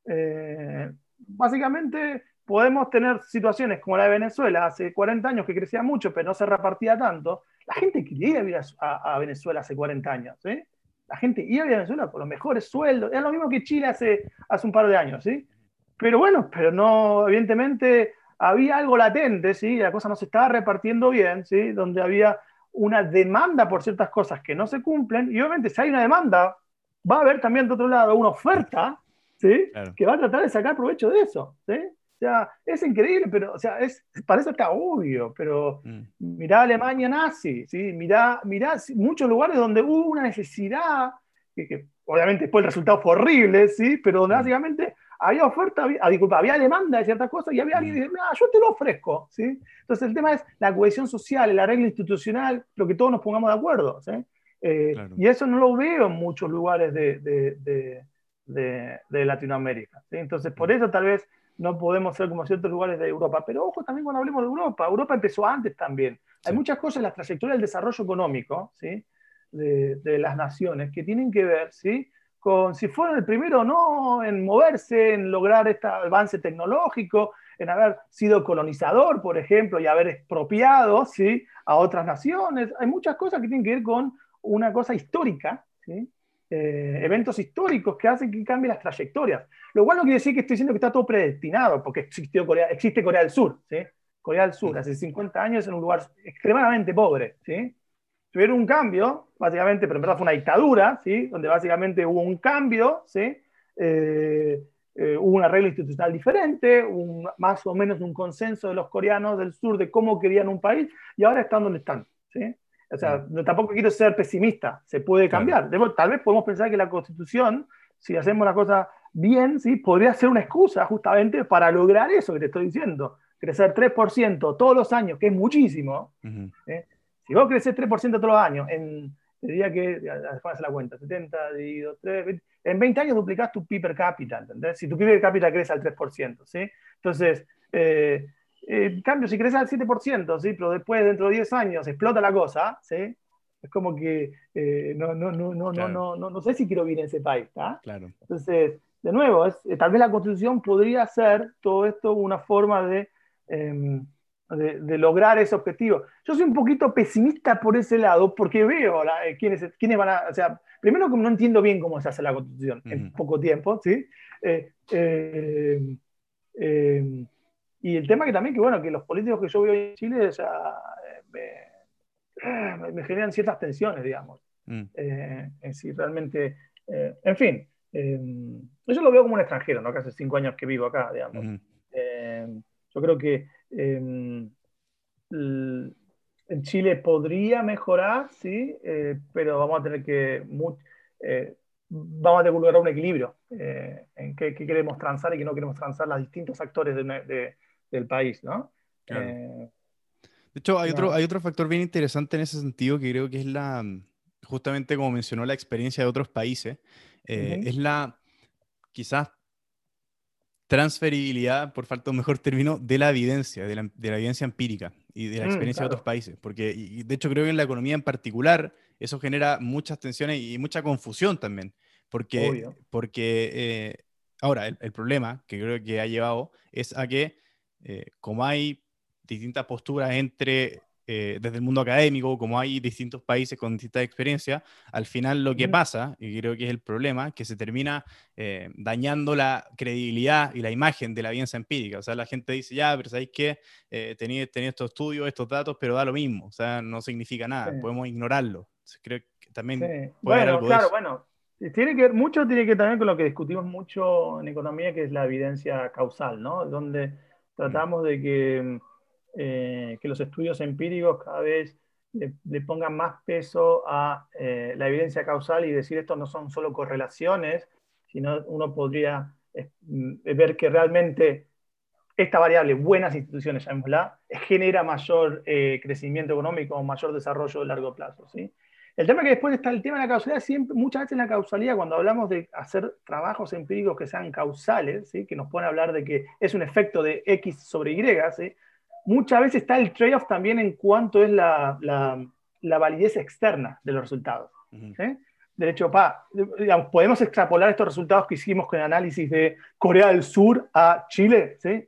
eh, básicamente podemos tener situaciones como la de Venezuela, hace 40 años que crecía mucho, pero no se repartía tanto, la gente quería ir a, Venezuela hace 40 años, ¿sí? La gente iba a Venezuela por los mejores sueldos. Es lo mismo que Chile hace, hace un par de años, ¿sí? Pero bueno, pero no, evidentemente había algo latente, ¿sí? La cosa no se estaba repartiendo bien, ¿sí? Donde había una demanda por ciertas cosas que no se cumplen. Y obviamente si hay una demanda, va a haber también de otro lado una oferta, ¿sí? Que va a tratar de sacar provecho de eso, ¿sí? Sea, es increíble, pero, o sea, es, para eso está obvio, pero mm. mirá Alemania nazi, ¿sí? mirá, mirá muchos lugares donde hubo una necesidad, que, obviamente después el resultado fue horrible, ¿sí? pero donde mm. básicamente había oferta, había, ah, disculpa, había demanda de ciertas cosas y había alguien que mm. dice, yo te lo ofrezco. ¿sí? Entonces el tema es la cohesión social, la regla institucional, lo que todos nos pongamos de acuerdo. ¿sí? Eh, y eso no lo veo en muchos lugares de, de, de, de Latinoamérica. ¿sí? Entonces por eso tal vez no podemos ser como ciertos lugares de Europa. Pero ojo también cuando hablemos de Europa, Europa empezó antes también. Hay muchas cosas en la trayectoria del desarrollo económico ¿sí? de, las naciones que tienen que ver ¿sí? con si fueron el primero o no en moverse, en lograr este avance tecnológico, en haber sido colonizador, por ejemplo, y haber expropiado ¿sí? a otras naciones. Hay muchas cosas que tienen que ver con una cosa histórica, ¿sí? Eh, eventos históricos que hacen que cambien las trayectorias. Lo cual no quiere decir que estoy diciendo que está todo predestinado, porque existió Corea, existe Corea del Sur. ¿sí? Corea del Sur, hace 50 años en un lugar extremadamente pobre. ¿sí? Tuvieron un cambio, básicamente, pero en verdad fue una dictadura, ¿sí? donde básicamente hubo un cambio, ¿sí? Eh, eh, hubo una regla institucional diferente, un, más o menos un consenso de los coreanos del sur de cómo querían un país, y ahora están donde están. ¿sí? O sea, no, tampoco quiero ser pesimista, se puede cambiar. tal vez podemos pensar que la constitución, si hacemos la cosa bien, ¿sí? podría ser una excusa justamente para lograr eso que te estoy diciendo. Crecer 3% todos los años, que es muchísimo. ¿eh? Si vos creces 3% todos los años, en, diría que, hacer la cuenta, 70 dividido 3, en 20 años duplicás tu PIB per cápita, ¿entendés? Si tu PIB per cápita crece al 3%, ¿sí? Entonces, eh, eh, cambio, si crece al 7%, ¿sí? pero después, dentro de 10 años, explota la cosa, ¿sí? es como que eh, no, no, no, no, no, no, no, sé si quiero vivir en ese país. ¿tá? Claro. Entonces, de nuevo, es, eh, tal vez la constitución podría ser todo esto una forma em, de, de, lograr ese objetivo. Yo soy un poquito pesimista por ese lado porque veo la, eh, quiénes, quiénes van a... O sea, primero que no entiendo bien cómo se hace la constitución en poco tiempo, ¿sí? Em, eh, eh, eh, y el tema que también, que bueno, que los políticos que yo veo en Chile, o sea, me, me generan ciertas tensiones, digamos. Mm. en si realmente, en fin, yo lo veo como un extranjero, ¿no? Que hace cinco años que vivo acá, digamos. Ujú. yo creo que en Chile podría mejorar, sí, eh, pero vamos a tener que eh, vamos a tener que lograr un equilibrio eh, en qué, qué queremos transar y qué no queremos transar los distintos actores de- del país, ¿no? Claro. Eh, De hecho, hay otro, No. hay otro factor bien interesante en ese sentido que creo que es la, mm, justamente como mencionó la experiencia de otros países, eh, Ujú. es la quizás transferibilidad, por falta de un mejor término, de la evidencia, de la, de la evidencia empírica y de la Mm, experiencia de otros claro. países. Porque, y y de hecho, creo que en la economía en particular eso genera muchas tensiones y mucha confusión también. Porque, Obvio. porque eh, ahora, el, el problema que creo que ha llevado es a que, eh, como hay distintas posturas entre, eh, desde el mundo académico, como hay distintos países con distintas experiencias, al final lo que pasa, y creo que es el problema, que se termina eh, dañando la credibilidad y la imagen de la evidencia empírica. O sea, la gente dice, ya, pero ¿sabéis qué? Eh, tenía, tenía estos estudios, estos datos, pero da lo mismo. O sea, no significa nada, Sí. podemos ignorarlo. Creo que también Sí. puede haber Bueno, algo de claro, eso. bueno. Tiene que ver, mucho tiene que ver también con lo que discutimos mucho en economía, que es la evidencia causal, ¿no? Donde tratamos de que, eh, que los estudios empíricos cada vez le, pongan más peso a eh, la evidencia causal y decir esto no son solo correlaciones, sino uno podría eh, ver que realmente esta variable, buenas instituciones, llamémosla, genera mayor crecimiento económico, mayor desarrollo a largo plazo, ¿sí? El tema que después está el tema de la causalidad, siempre, muchas veces la causalidad, cuando hablamos de hacer trabajos empíricos que sean causales, ¿sí? que nos pueden hablar de que es un efecto de X sobre Y, ¿sí? muchas veces está el trade-off también en cuanto es la, la, la validez externa de los resultados. ¿sí? De hecho, pa, digamos, podemos extrapolar estos resultados que hicimos con el análisis de Corea del Sur a Chile, ¿sí?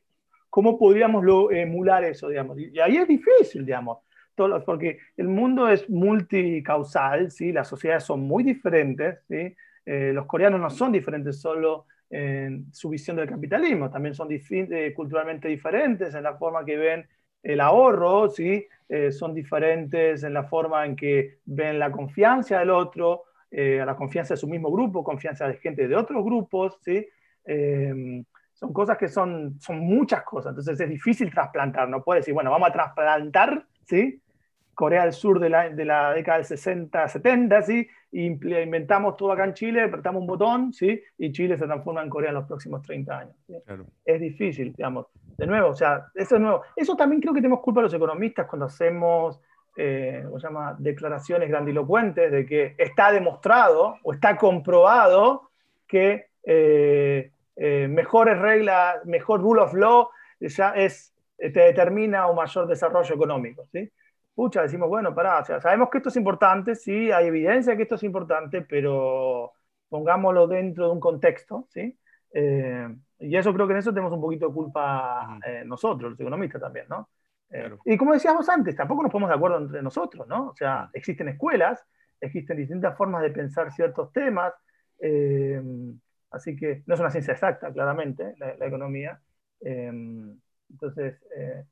¿Cómo podríamos lo, emular eso, digamos? Y ahí es difícil, digamos, porque el mundo es multicausal, ¿sí? Las sociedades son muy diferentes, ¿sí? Eh, los coreanos no son diferentes solo en su visión del capitalismo, también son eh, culturalmente diferentes en la forma que ven el ahorro, ¿sí? Eh, son diferentes en la forma en que ven la confianza del otro, la confianza de su mismo grupo, confianza de gente de otros grupos, ¿sí? Eh, son cosas que son, son muchas cosas, entonces es difícil trasplantar, no puedes decir, bueno, vamos a trasplantar, ¿sí? Corea del Sur de la, de la década del 60, 70, ¿sí? Y inventamos todo acá en Chile, apretamos un botón, ¿sí? Y Chile se transforma en Corea en los próximos 30 años. ¿sí? Claro. es difícil, digamos. De nuevo, o sea, eso es nuevo. Eso también creo que tenemos culpa los economistas cuando hacemos, eh, ¿cómo se llama?, declaraciones grandilocuentes de que está demostrado o está comprobado que eh, eh, mejores reglas, mejor rule of law ya es, te determina un mayor desarrollo económico, ¿sí? Pucha, decimos, bueno, pará, o sea, sabemos que esto es importante, sí, hay evidencia que esto es importante, pero pongámoslo dentro de un contexto, ¿sí? Eh, y eso creo que en eso tenemos un poquito de culpa eh, nosotros, los economistas también, ¿no? Eh, Claro. Y como decíamos antes, tampoco nos ponemos de acuerdo entre nosotros, ¿no? O sea, existen escuelas, existen distintas formas de pensar ciertos temas, eh, así que no es una ciencia exacta, claramente, la, la economía. Eh, entonces, eh,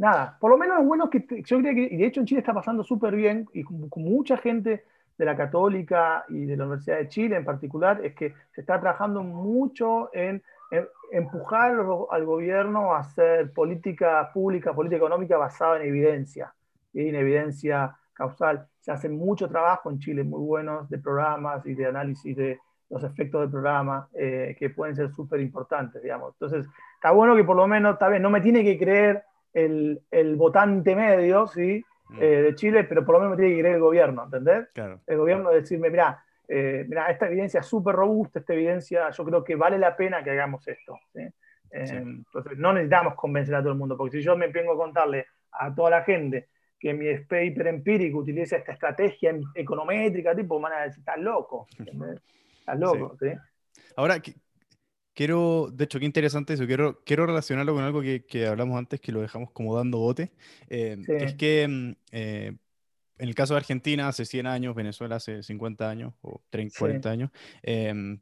nada, por lo menos lo bueno es que yo creo que, y de hecho en Chile está pasando súper bien, y con, con mucha gente de la Católica y de la Universidad de Chile en particular, es que se está trabajando mucho en, en empujar al gobierno a hacer política pública, política económica basada en evidencia, y en evidencia causal. Se hace mucho trabajo en Chile, muy buenos, de programas y de análisis de los efectos del programa, eh, que pueden ser súper importantes, digamos. Entonces, está bueno que por lo menos, tal vez no me tiene que creer el, el votante medio, ¿sí? Mm, Eh, de Chile, pero por lo menos me tiene que creer el gobierno, ¿entendés? Claro. El gobierno decirme, mira, eh, mira, esta evidencia es súper robusta, esta evidencia, yo creo que vale la pena que hagamos esto. ¿sí? Eh, Sí. Entonces, no necesitamos convencer a todo el mundo, porque si yo me vengo a contarle a toda la gente que mi paper empírico utiliza esta estrategia em- econométrica, tipo, van a decir, estás loco, <laughs> ¿entendés? Estás loco, ¿sí? Ahora, qui- quiero, de hecho, qué interesante eso, quiero, quiero relacionarlo con algo que, que hablamos antes, que lo dejamos como dando bote, eh, Sí. es que mm, eh, en el caso de Argentina hace 100 años, Venezuela hace 50 años o 30, Sí. 40 años, em,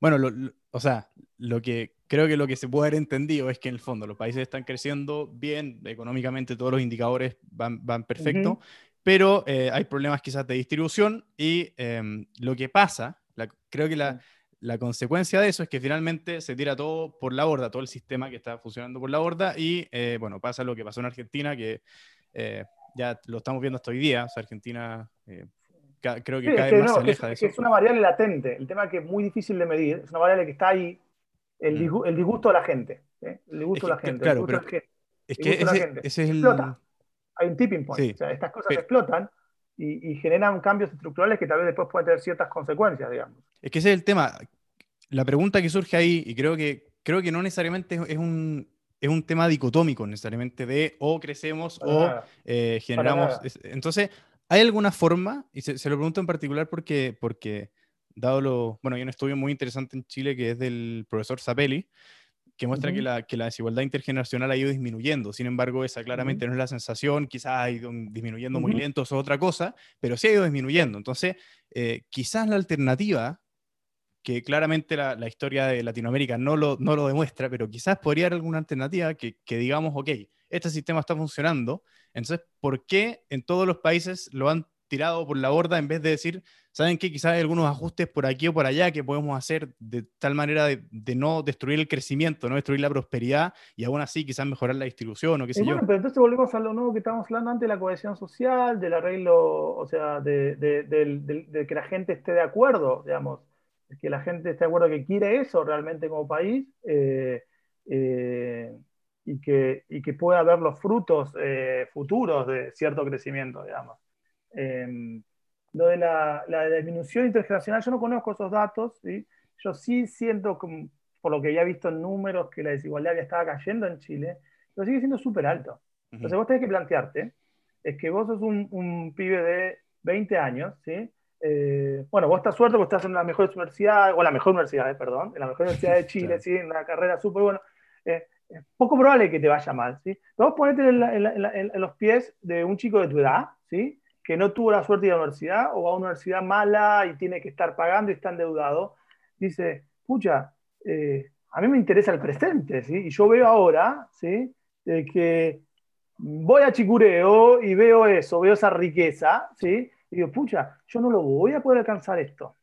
bueno, lo- lo- o sea, lo que creo que lo que se puede haber entendido es que en el fondo los países están creciendo bien, económicamente todos los indicadores van, van perfecto, pero eh, hay problemas quizás de distribución y em, lo que pasa, creo que la, la, consecuencia de eso es que finalmente se tira todo por la borda, todo el sistema que está funcionando por la borda y eh, bueno, pasa lo que pasó en Argentina, que eh, ya lo estamos viendo hasta hoy día, o sea, Argentina creo que vez más aleja de eso. Es una variable latente, el tema que es muy difícil de medir, es una variable que está ahí, el, mm. disgusto de la gente. ¿eh? El disgusto de la gente. Claro, pero es que ese, es el... Explota. Hay un tipping point. O sea, estas cosas explotan y, generan cambios estructurales que tal vez después pueden tener ciertas consecuencias, digamos. Es que ese es el tema. La pregunta que surge ahí, y creo que, creo que no necesariamente es un, es un tema dicotómico, necesariamente de o crecemos o eh, generamos. Entonces, ¿Hay alguna forma, y se, lo pregunto en particular porque, porque, dado lo, bueno, hay un estudio muy interesante en Chile que es del profesor Zapelli, que muestra que, la, que, la, desigualdad intergeneracional ha ido disminuyendo. Sin embargo, esa claramente no es la sensación, quizás ha ido disminuyendo muy lento, es otra cosa, pero sí ha ido disminuyendo. Entonces, eh, quizás la alternativa, que claramente la, la, historia de Latinoamérica no lo, no lo demuestra, pero quizás podría haber alguna alternativa que, que digamos, ok, este sistema está funcionando, entonces, ¿por qué en todos los países lo han tirado por la borda en vez de decir, ¿saben qué? Quizás hay algunos ajustes por aquí o por allá que podemos hacer de tal manera de, no destruir el crecimiento, no destruir la prosperidad y aún así quizás mejorar la distribución o qué sé bueno, Pero entonces volvemos a lo nuevo que estábamos hablando antes de la cohesión social, del arreglo, o sea, de, que la gente esté de acuerdo, digamos, que la gente esté de acuerdo que quiere eso realmente como país. Eh, eh, y que, y que pueda ver los frutos eh, futuros de cierto crecimiento, digamos. Em, lo de la, la, disminución intergeneracional, yo no conozco esos datos, ¿sí? yo sí siento, por lo que ya he visto en números, que la desigualdad ya estaba cayendo en Chile, pero sigue siendo súper alto. Entonces vos tenés que plantearte, es que vos sos un, un pibe de 20 años, ¿sí? Eh, bueno, vos estás suerte porque estás en la mejor universidad, o la mejor universidad, eh, perdón, en la mejor universidad de <laughs> Chile, ¿sí? En una carrera súper buena es poco probable que te vaya mal, ¿sí? Pero vos ponete en, los pies de un chico de tu edad, ¿sí? Que no tuvo la suerte de ir a la universidad o a una universidad mala y tiene que estar pagando y está endeudado. Dice, pucha, eh, a mí me interesa el presente, ¿sí? Y yo veo ahora, ¿sí? Que voy a Chicureo y veo eso, veo esa riqueza, ¿sí? Y digo, pucha, yo no lo voy a poder alcanzar esto.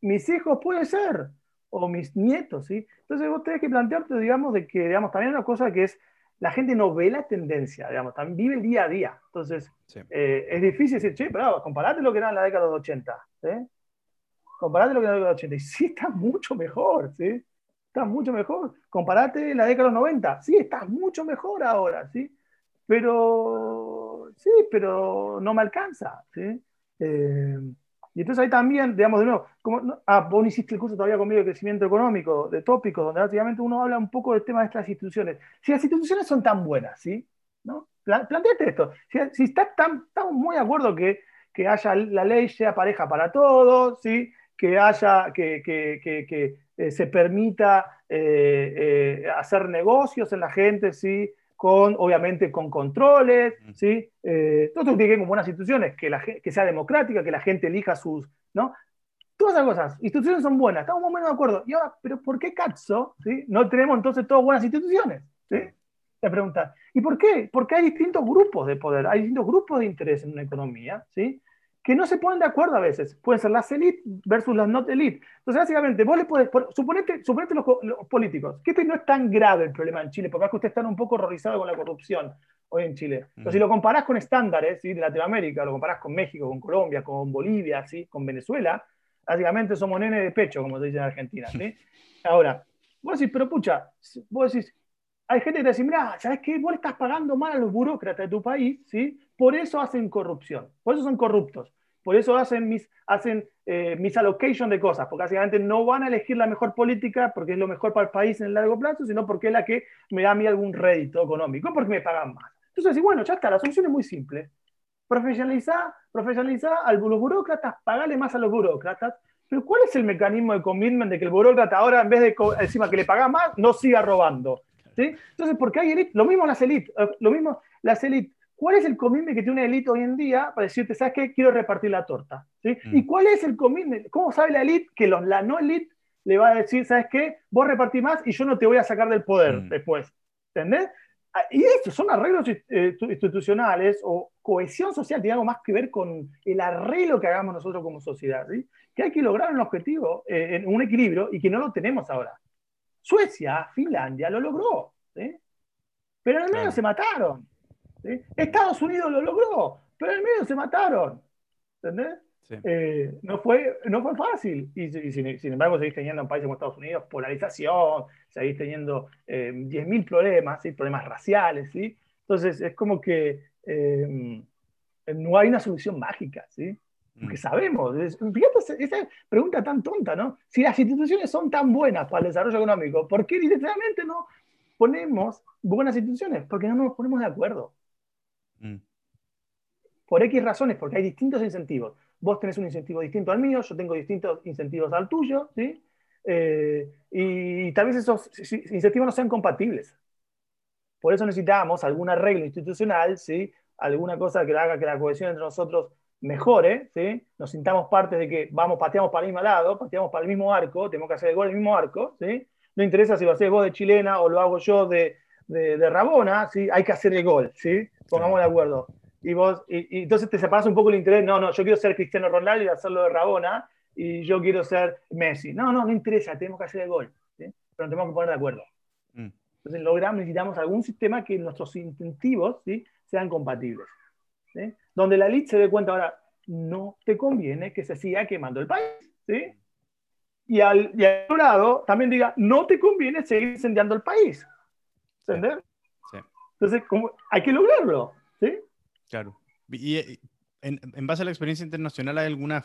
Mis hijos puede ser, o mis nietos, ¿sí? Entonces vos tenés que plantearte, digamos, de que, digamos, también una cosa que es, la gente no ve la tendencia, digamos, también vive el día a día. Entonces, eh, es difícil decir, che, pero comparate lo que era en la década de los 80, ¿sí? Comparate lo que era en la década de los 80, y sí está mucho mejor, ¿sí? Está mucho mejor. Comparate la década de los 90, sí, está mucho mejor ahora, ¿sí? Pero, sí, pero no me alcanza, ¿sí? Eh, y entonces ahí también, digamos de nuevo, como, ah, vos hiciste el curso todavía conmigo de crecimiento económico, de tópicos, donde básicamente uno habla un poco del tema de estas instituciones. Si las instituciones son tan buenas, ¿sí? ¿No? Planteate esto. Si, si estás tan, estamos muy de acuerdo que, que haya la ley sea pareja para todos, ¿sí? Que haya, que, que, que, eh, se permita eh, hacer negocios en la gente, ¿sí? Con, obviamente, con controles, ¿sí? Eh, todo esto tiene que con buenas instituciones, que, la, que sea democrática, que la gente elija sus, ¿no? Todas esas cosas, instituciones son buenas, estamos más o menos de acuerdo. Y ahora, ¿pero por qué cazzo, ¿sí? No tenemos entonces todas buenas instituciones, ¿sí? La pregunta, ¿y por qué? Porque hay distintos grupos de poder, hay distintos grupos de interés en una economía, ¿sí? Que no se ponen de acuerdo a veces. Pueden ser las élites versus las not elite. Entonces, básicamente, vos le podés, suponete, suponete los, políticos, que este no es tan grave el problema en Chile, porque es que ustedes están un poco horrorizados con la corrupción hoy en Chile. Pero si lo comparás con estándares de Latinoamérica, lo comparás con México, con Colombia, con Bolivia, ¿sí? con Venezuela, básicamente somos nene de pecho, como se dice en Argentina. ¿sí? <laughs> Ahora, vos decís, pero pucha, vos decís, hay gente que te dice, mira, ¿sabes qué? Vos estás pagando mal a los burócratas de tu país, ¿sí? Por eso hacen corrupción, por eso son corruptos, por eso hacen mis, hacen, eh, mis allocation de cosas, porque básicamente no van a elegir la mejor política porque es lo mejor para el país en el largo plazo, sino porque es la que me da a mí algún rédito económico, porque me pagan más. Entonces, bueno, ya está, la solución es muy simple. Profesionalizar, profesionalizar a los burócratas, pagarle más a los burócratas, pero ¿cuál es el mecanismo de commitment de que el burócrata ahora, en vez de encima que le paga más, no siga robando? ¿Sí? Entonces, porque hay élite, lo mismo las élites, eh, lo mismo las élites ¿Cuál es el commitment que tiene una élite hoy en día para decirte, ¿sabes qué? Quiero repartir la torta. ¿sí? Mm. ¿Y cuál es el commitment? ¿Cómo sabe la élite que los, la no élite le va a decir, ¿sabes qué? Vos repartís más y yo no te voy a sacar del poder Mm. después. ¿Entendés? Ah, Y estos son arreglos eh, institucionales o cohesión social, tiene algo más que ver con el arreglo que hagamos nosotros como sociedad, ¿sí? que hay que lograr un objetivo, eh, en un equilibrio, y que no lo tenemos ahora. Suecia, Finlandia lo logró, ¿sí? pero en el medio se mataron. ¿sí? Estados Unidos lo logró, pero en el medio se mataron. ¿Entendés? Eh, no, fue, no fue fácil. Y, y sin, sin embargo, seguís teniendo en países como Estados Unidos polarización, seguís teniendo eh, 10.000 problemas, problemas raciales. ¿sí? Entonces, es como que eh, no hay una solución mágica. ¿sí? Porque Mm. sabemos, fíjate esa- pregunta tan tonta, ¿no? Si las instituciones son tan buenas para el desarrollo económico, ¿por qué literalmente no ponemos buenas instituciones? Porque no nos ponemos de acuerdo. Mm. Por X razones, porque hay distintos incentivos. Vos tenés un incentivo distinto al mío, yo tengo distintos incentivos al tuyo, ¿sí? Eh, y, tal vez esos incentivos no sean compatibles. Por eso necesitamos algún arreglo institucional, ¿sí? Alguna cosa que haga que la cohesión entre nosotros mejore, ¿sí? Nos sintamos parte de que vamos, pateamos para el mismo lado, pateamos para el mismo arco, tenemos que hacer el gol en el mismo arco, ¿sí? No interesa si lo haces vos de chilena o lo hago yo de, de, de Rabona, ¿sí? Hay que hacer el gol, ¿sí? Pongamos de acuerdo. Y vos, y, y entonces te separas un poco el interés, no, no, yo quiero ser Cristiano Ronaldo y hacerlo de Rabona, y yo quiero ser Messi. No, no, no interesa, tenemos que hacer el gol, ¿sí? Pero nos tenemos que poner de acuerdo. Mm. Entonces logramos, necesitamos algún sistema que nuestros incentivos ¿sí? sean compatibles. ¿sí? Donde la elite se dé cuenta ahora, no te conviene que se siga quemando el país. ¿sí? Y, al, y al otro lado también diga, no te conviene seguir incendiando el país. ¿Entendés? Sí. Entonces, ¿cómo? hay que lograrlo. ¿sí? Claro. Y, y en, en base a la experiencia internacional hay alguna,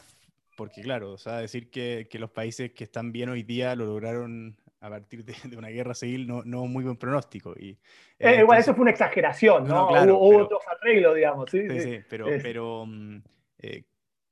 porque claro, o sea, decir que, que los países que están bien hoy día lo lograron a partir de, de una guerra civil no, no muy buen pronóstico. Y, eh, Eh, igual entonces- eso fue una exageración, No, ¿no? claro, hubo, pero- otros arreglos, digamos. ¿sí? Sí, Sí. sí, pero, Es- pero mm, eh,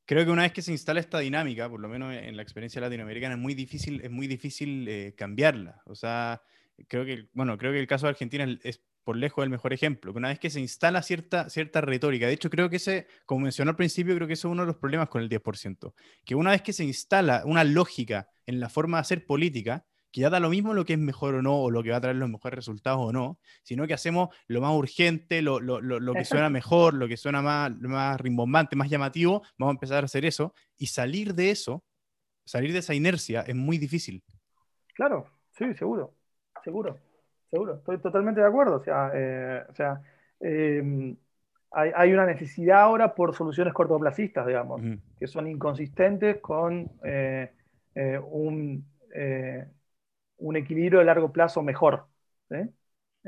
creo que una vez que se instala esta dinámica, por lo menos en la experiencia latinoamericana, es muy difícil, es muy difícil eh, cambiarla. O sea, creo que, bueno, creo que el caso de Argentina es, es por lejos el mejor ejemplo, que una vez que se instala cierta, cierta retórica, de hecho creo que ese, como mencionó al principio, creo que ese es uno de los problemas con el 10%, que una vez que se instala una lógica en la forma de hacer política, que ya da lo mismo lo que es mejor o no, o lo que va a traer los mejores resultados o no, sino que hacemos lo más urgente, lo, lo- lo- lo que suena mejor, lo que suena más, más rimbombante, más llamativo, vamos a empezar a hacer eso, y salir de eso, salir de esa inercia es muy difícil. Claro, sí, seguro, seguro, seguro. Estoy totalmente de acuerdo. O sea, eh, o sea eh, hay, hay una necesidad ahora por soluciones cortoplacistas, digamos, que son inconsistentes con eh, eh, un, eh, un equilibrio de largo plazo mejor.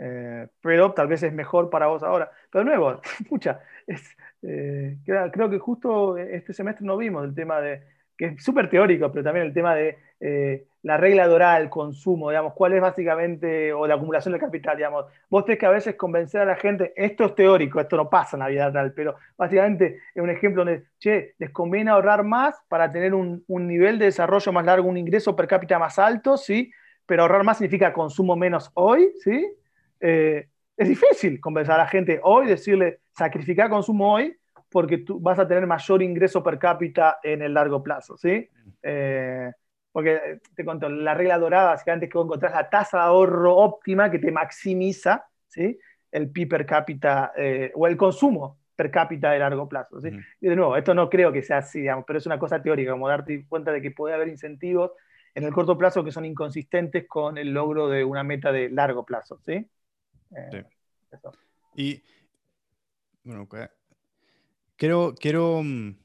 Eh, pero tal vez es mejor para vos ahora. Pero de nuevo, <laughs> escucha, es, eh, creo, que justo este semestre no vimos el tema de, que es súper teórico, pero también el tema de eh, la regla dorada del consumo, digamos, cuál es básicamente, o la acumulación de capital, digamos. Vos tenés que a veces convencer a la gente, esto es teórico, esto no pasa en la vida real, pero básicamente es un ejemplo donde, che, les conviene ahorrar más para tener un, un nivel de desarrollo más largo, un ingreso per cápita más alto, ¿sí? Pero ahorrar más significa consumo menos hoy, ¿sí? Eh, es difícil convencer a la gente hoy, decirle, sacrificar consumo hoy, porque tú vas a tener mayor ingreso per cápita en el largo plazo, ¿sí? Eh, porque eh, te cuento, la regla dorada, básicamente es que vos encontrás la tasa de ahorro óptima que te maximiza, ¿sí? El PIB per cápita eh, o el consumo per cápita de largo plazo, ¿sí? Y de nuevo, esto no creo que sea así, digamos, pero es una cosa teórica, como darte cuenta de que puede haber incentivos en el corto plazo que son inconsistentes con el logro de una meta de largo plazo, ¿sí? Eh, Sí. eso. Y bueno, quiero, quiero mm,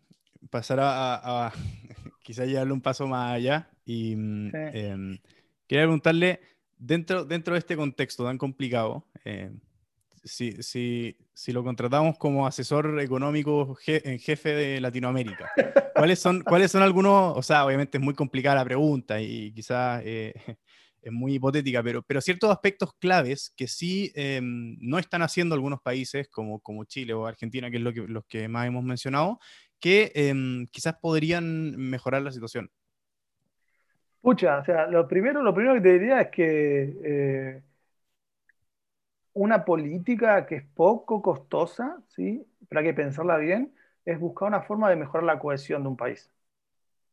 pasar a, a- a <laughs> quizás llevarle un paso más allá y mm, Sí. em, quería preguntarle, dentro, dentro de este contexto tan complicado, eh, si, si, si lo contratamos como asesor económico je- en jefe de Latinoamérica, ¿cuáles son, ¿cuáles son algunos, o sea, obviamente es muy complicada la pregunta y quizás eh, <laughs> es muy hipotética, pero, pero ciertos aspectos claves que sí eh, no están haciendo algunos países como, como Chile o Argentina, que es lo que, los que más hemos mencionado, que eh, quizás podrían mejorar la situación. Pucha, o sea, lo primero, lo primero que te diría es que eh, una política que es poco costosa, ¿sí? Pero hay que pensarla bien, es buscar una forma de mejorar la cohesión de un país,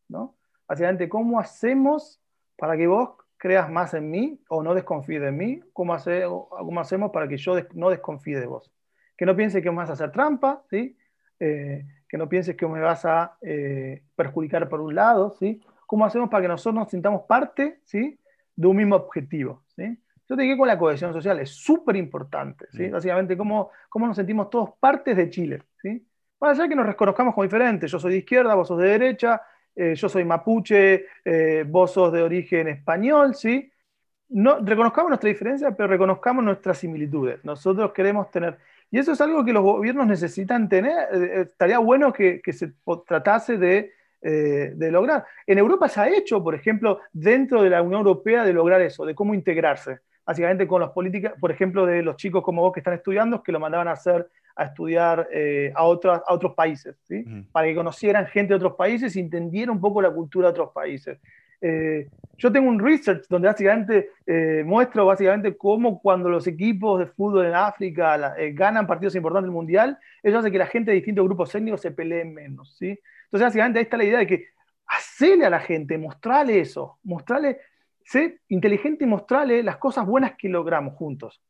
¿no? Básicamente, ¿cómo hacemos para que vos creas más en mí o no desconfíes de mí, ¿cómo, hace, cómo hacemos para que yo no desconfíe de vos? Que no pienses que me vas a hacer trampa, ¿sí? Eh, que no pienses que me vas a eh, perjudicar por un lado, ¿sí? ¿Cómo hacemos para que nosotros nos sintamos parte, ¿sí? De un mismo objetivo, ¿sí? Yo te digo con la cohesión social, es súper importante, ¿sí? Básicamente, cómo, cómo nos sentimos todos partes de Chile, ¿sí? Para allá que nos reconozcamos como diferentes, yo soy de izquierda, vos sos de derecha, eh, yo soy mapuche, eh, vos sos de origen español, ¿sí? No, reconozcamos nuestra diferencia, pero reconozcamos nuestras similitudes. Nosotros queremos tener, y eso es algo que los gobiernos necesitan tener, eh, estaría bueno que, que se tratase de, de, lograr. En Europa se ha hecho, por ejemplo, dentro de la Unión Europea, de lograr eso, de cómo integrarse básicamente con las políticas, por ejemplo, de los chicos como vos que están estudiando, que lo mandaban a hacer a estudiar eh, a, otros, a otros países, ¿sí? para que conocieran gente de otros países y entendieran un poco la cultura de otros países. Eh, yo tengo un research donde básicamente eh, muestro básicamente cómo cuando los equipos de fútbol en África ganan partidos importantes del mundial, eso hace que la gente de distintos grupos étnicos se peleen menos. ¿sí? Entonces básicamente ahí está la idea de que hacele a la gente, mostrarle eso, mostrarle sé inteligente y mostrarle las cosas buenas que logramos juntos.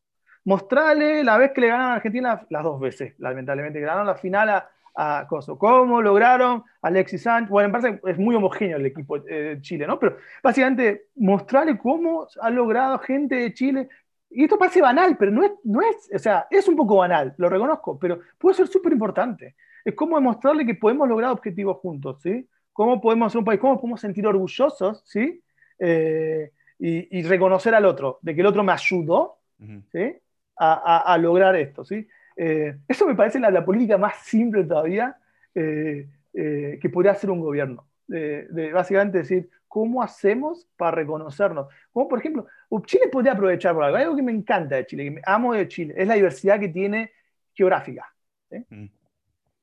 Mostrarle la vez que le ganaron a Argentina, las dos veces, lamentablemente, ganaron la final a, a Coso. ¿Cómo lograron Alexis Sánchez? Bueno, me parece es muy homogéneo el equipo de Chile, ¿no? Pero básicamente mostrarle cómo ha logrado gente de Chile. Y esto parece banal, pero no es, no es, o sea, es un poco banal, lo reconozco, pero puede ser súper importante. Es como demostrarle que podemos lograr objetivos juntos, ¿sí? Cómo podemos ser un país, cómo podemos sentir orgullosos, ¿sí? Eh, y, reconocer al otro, de que el otro me ayudó a, lograr esto. ¿sí? Eh, eso me parece la, política más simple todavía eh, que podría hacer un gobierno. De, básicamente decir, ¿cómo hacemos para reconocernos? Como por ejemplo, Chile podría aprovechar por algo. Hay algo que me encanta de Chile, que me amo de Chile, es la diversidad que tiene geográfica.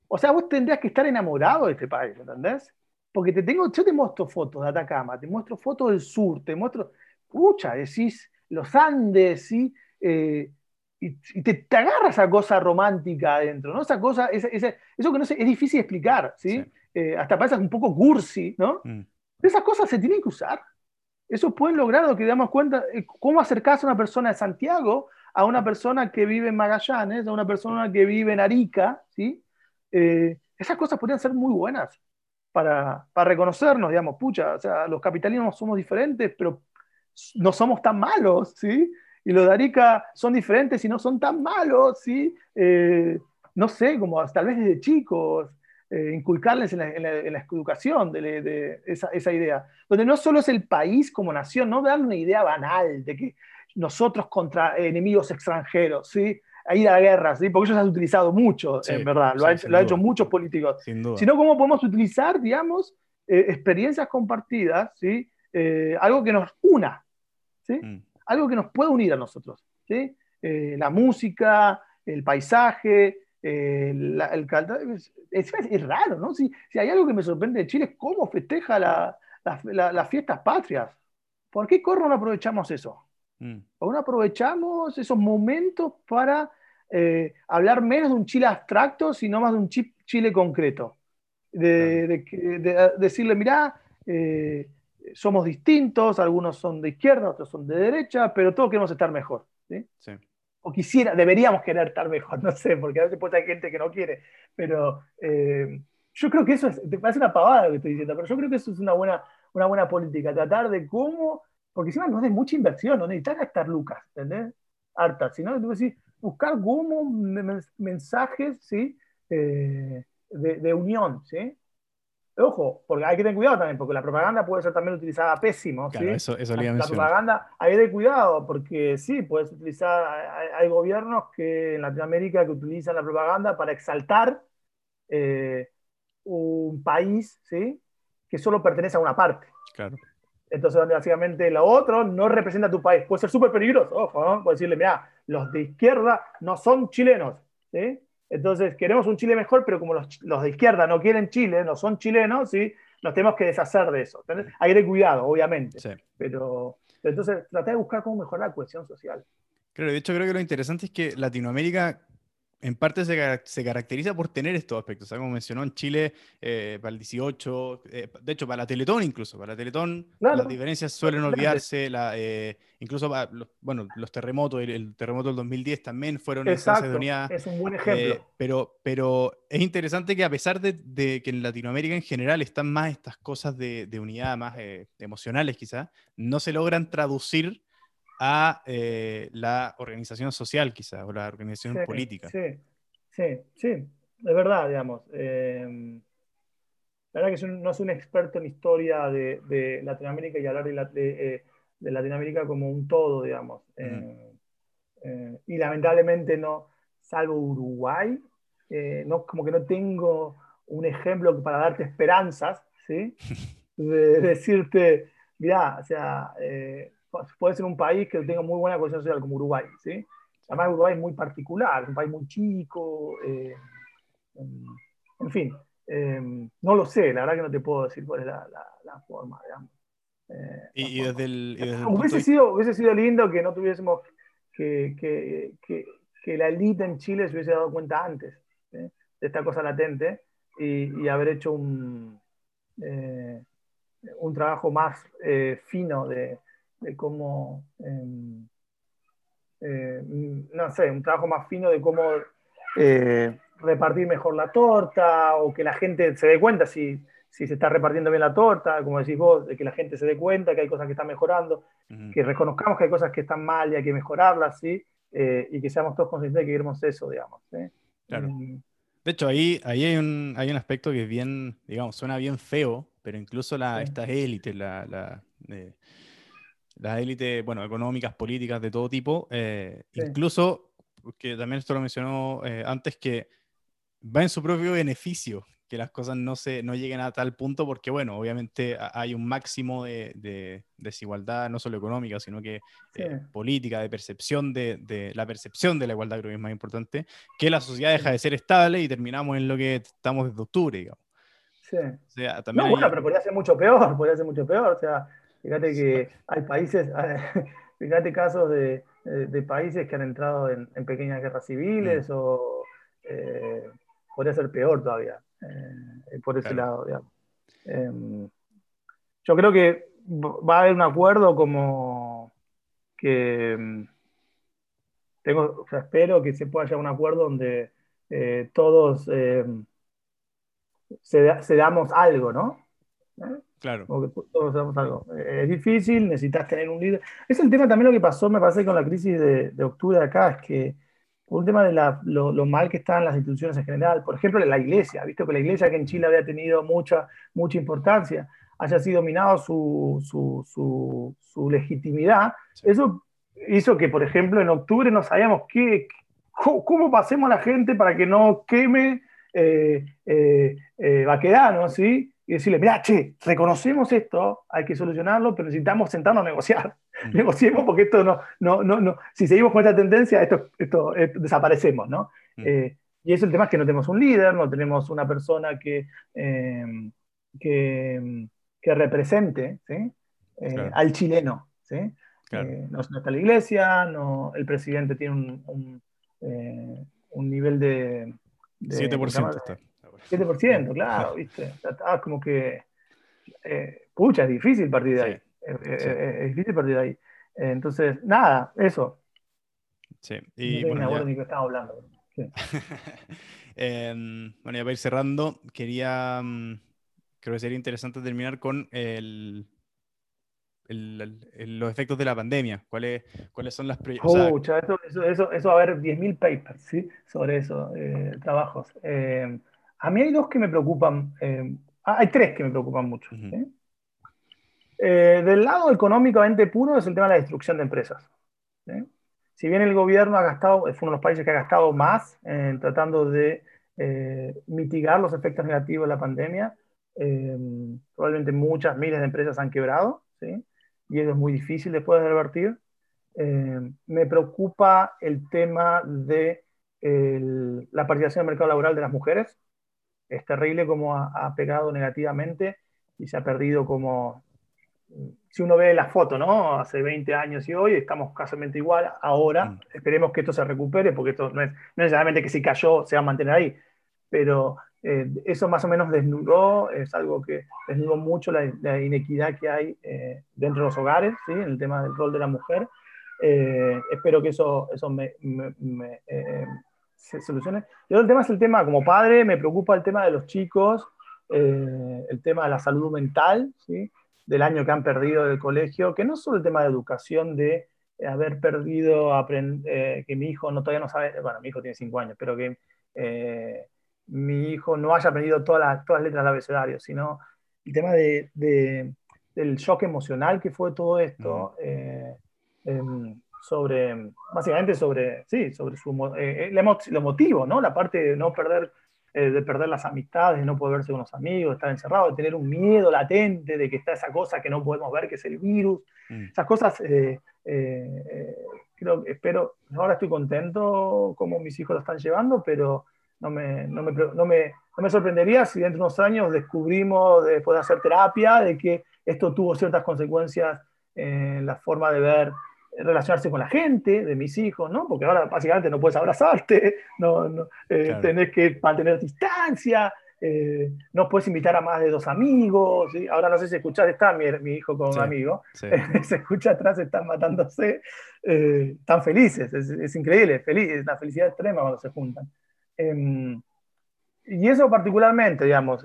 O sea, vos tendrías que estar enamorado de este país, ¿entendés? Porque te tengo, yo te muestro fotos de Atacama, te muestro fotos del sur, te muestro, pucha, decís los Andes, ¿sí? Eh, y, te, te, agarra esa cosa romántica adentro, ¿no? Esa cosa, eso que no sé, es difícil explicar, ¿sí? Eh, hasta parece un poco cursi, ¿no? Mm. Esas cosas se tienen que usar. Eso pueden lograr lo que damos cuenta, eh, cómo acercarse a una persona de Santiago a una persona que vive en Magallanes, a una persona que vive en Arica, ¿sí? esas cosas podrían ser muy buenas para, reconocernos, digamos, pucha, o sea, los capitalinos somos diferentes, pero no somos tan malos, ¿sí? Y los de Arica son diferentes y no son tan malos, ¿sí? Eh, no sé, como tal vez desde chicos, eh, inculcarles en la, educación de, esa, idea, donde no solo es el país como nación, no dar una idea banal de que nosotros contra enemigos extranjeros, ¿sí? A ir a la guerra, ¿sí? porque ellos han utilizado mucho, en verdad, lo, han ha hecho muchos políticos, sino cómo podemos utilizar, digamos, eh, experiencias compartidas, ¿sí? Eh, algo que nos una, ¿sí? Mm. algo que nos puede unir a nosotros. ¿sí? Eh, la música, el paisaje, el, es, es, raro, ¿no? Si, si, hay algo que me sorprende de Chile es cómo festeja la, las fiestas patrias. ¿Por qué corro no aprovechamos eso? Mm. ¿Por no aprovechamos esos momentos para eh, hablar menos de un Chile abstracto, sino más de un Chile concreto. De, decirle, mirá, eh, somos distintos, algunos son de izquierda, otros son de derecha, pero todos queremos estar mejor. O quisiera, deberíamos querer estar mejor, <laughs> no sé, porque a veces puede haber gente que no quiere, pero eh, yo creo que eso es, te parece una pavada lo que estoy diciendo, pero yo creo que eso es una buena, una buena política, tratar de cómo, porque encima no es de mucha inversión, no necesitas gastar lucas, ¿entendés? Harta, sino decir, buscar como mensajes ¿sí? Eh, de, unión. ¿sí? Ojo, porque hay que tener cuidado también, porque la propaganda puede ser también utilizada pésimo. Claro, eso, eso la, la propaganda, hay que tener cuidado, porque sí, puedes utilizar, hay, gobiernos que en Latinoamérica que utilizan la propaganda para exaltar eh, un país ¿sí? que solo pertenece a una parte. Claro. Entonces, básicamente lo otro no representa a tu país. Puede ser súper peligroso, ojo, ¿no? Puede decirle, mira, los de izquierda no son chilenos, ¿sí? Entonces, queremos un Chile mejor, pero como los, de izquierda no quieren Chile, no son chilenos, ¿sí? Nos tenemos que deshacer de eso. Hay que cuidado, obviamente. Pero, entonces, tratar de buscar cómo mejorar la cohesión social. Claro, de hecho creo que lo interesante es que Latinoamérica en parte se, caracteriza por tener estos aspectos. Como mencionó en Chile, eh, para el 18, eh, de hecho, para la Teletón incluso, para la Teletón las diferencias suelen olvidarse, la, eh, incluso los, bueno, los terremotos, el, terremoto del 2010 también fueron Exacto, de unidad. Es un buen ejemplo. pero, pero es interesante que a pesar de, que en Latinoamérica en general están más estas cosas de, de unidad, más emocionales quizás, no se logran traducir a eh, la organización social, quizás, o la organización política. Sí, sí, sí, es verdad, digamos. Em, la verdad que yo no soy un experto en historia de, Latinoamérica y hablar de, eh, de, Latinoamérica como un todo, digamos. Em, eh, y lamentablemente no, salvo Uruguay, no, como que no tengo un ejemplo para darte esperanzas, ¿sí? <laughs> De decirte, mira, o sea, puede ser un país que tenga muy buena cohesión social como Uruguay, ¿sí? Además Uruguay es muy particular, es un país muy chico, eh, en fin, eh, no lo sé, la verdad que no te puedo decir cuál es la, la, forma, digamos. Eh, y, desde el, hubiese, sido, hubiese sido lindo que no tuviésemos que, que, que, que, la élite en Chile se hubiese dado cuenta antes de esta cosa latente y, y haber hecho un, un trabajo más fino de, de cómo, em, eh, no sé, un trabajo más fino de cómo eh, repartir mejor la torta o que la gente se dé cuenta si, si, se está repartiendo bien la torta, como decís vos, de que la gente se dé cuenta que hay cosas que están mejorando, que reconozcamos que hay cosas que están mal y hay que mejorarlas, ¿sí? Eh, y que seamos todos conscientes de que queremos eso, digamos. Claro. Em, de hecho, ahí, ahí hay, un, hay un aspecto que es bien, digamos, suena bien feo, pero incluso la, estas élites, la, la las élites, bueno, económicas, políticas, de todo tipo, eh, incluso, que también esto lo mencionó eh, antes, que va en su propio beneficio que las cosas no, se, no lleguen a tal punto, porque, bueno, obviamente hay un máximo de, desigualdad, no solo económica, sino que eh, política, de percepción, de, de, la percepción de la igualdad, creo que es más importante, que la sociedad deja de ser estable y terminamos en lo que estamos desde octubre, digamos. Sí. O sea, también no, bueno, pero podría ser mucho peor, podría ser mucho peor, o sea, Fíjate que hay países, <laughs> fíjate casos de, países que han entrado en, pequeñas guerras civiles mm. o eh, podría ser peor todavía eh, por ese lado. Em, yo creo que va a haber un acuerdo como que em, tengo, espero que se pueda llegar a un acuerdo donde eh, todos em, se, damos algo, ¿no? Claro. todos algo. Eh, es difícil, necesitas tener un líder. Es el tema también lo que pasó, me parece, con la crisis de, de octubre de acá, es que un tema de la, lo, lo, mal que están las instituciones en general, por ejemplo, la iglesia, visto que la iglesia que en Chile había tenido mucha, mucha importancia, haya sido minado su, su, su, su legitimidad, eso hizo que, por ejemplo, en octubre no sabíamos qué, cómo, pasemos a la gente para que no queme eh, eh, eh ¿sí? Y decirle, mira, che, reconocemos esto, hay que solucionarlo, pero necesitamos sentarnos a negociar. Mm. <laughs> Negociemos porque esto no, no, no, no, si seguimos con esta tendencia, esto, esto, desaparecemos, ¿no? Mm. Eh, y eso el tema es que no tenemos un líder, no tenemos una persona que, em, que, que, represente ¿sí? Eh, al chileno, ¿sí? Eh, no, está la iglesia, no, el presidente tiene un, un, un nivel de... de 7% está 7%, claro, ¿viste? Ah, como que, eh, pucha, es difícil partir de ahí. Es, difícil partir de ahí. entonces, nada, eso. Sí, y no bueno, ni qué estaba hablando. <laughs> Em, bueno, ya para ir cerrando, quería, mm, creo que sería interesante terminar con el, los efectos de la pandemia. ¿Cuáles, cuáles son las proyecciones? eso, eso, eso, va a haber 10.000 papers ¿sí? sobre eso, eh, trabajos. Eh, a mí hay dos que me preocupan, eh, ah, hay tres que me preocupan mucho. Eh, del lado económicamente puro es el tema de la destrucción de empresas. Si bien el gobierno ha gastado, es uno de los países que ha gastado más en tratando de eh, mitigar los efectos negativos de la pandemia, probablemente muchas miles de empresas han quebrado, y eso es muy difícil después de revertir. me preocupa el tema de la participación en el mercado laboral de las mujeres es terrible cómo ha, pegado negativamente y se ha perdido como si uno ve la foto, ¿no? Hace 20 años y hoy estamos casualmente igual. Ahora Mm. esperemos que esto se recupere, porque esto no es, no es necesariamente que si cayó se va a mantener ahí, pero eh, eso más o menos desnudó, es algo que desnudó mucho la, la inequidad que hay eh, dentro de los hogares, ¿sí? En el tema del rol de la mujer. Eh, espero que eso, eso me, me- me, eh, se solucione. Y otro tema es el tema, como padre, me preocupa el tema de los chicos, eh, el tema de la salud mental, ¿sí? del año que han perdido del colegio, que no es solo el tema de educación, de haber perdido, eh, que mi hijo no, todavía no sabe, bueno, mi hijo tiene cinco años, pero que eh, mi hijo no haya aprendido todas las, todas las letras del abecedario, sino el tema de, de- del shock emocional que fue todo esto, eh, sobre, básicamente sobre, sí, sobre su, eh, emo- lo emotivo, ¿no? La parte de no perder, eh, de perder las amistades, de no poder verse con los amigos, de estar encerrado, de tener un miedo latente de que está esa cosa que no podemos ver, que es el virus. Mm. Esas cosas, eh, eh, eh, creo, espero, ahora estoy contento como mis hijos lo están llevando, pero no me, no me, no me, no me sorprendería si dentro de unos años descubrimos, después de hacer terapia, de que esto tuvo ciertas consecuencias en la forma de ver, relacionarse con la gente, de mis hijos, ¿no? Porque ahora básicamente no puedes abrazarte, <laughs> no, no, eh, Claro. tenés que mantener distancia, eh, no puedes invitar a más de dos amigos. ¿sí? Ahora no sé si escuchás, está mi, mi hijo con Sí. un amigo, Sí. <laughs> se escucha atrás, están matándose, eh, están felices, es, es increíble, feliz, es una felicidad extrema cuando se juntan. Em, y eso particularmente, digamos.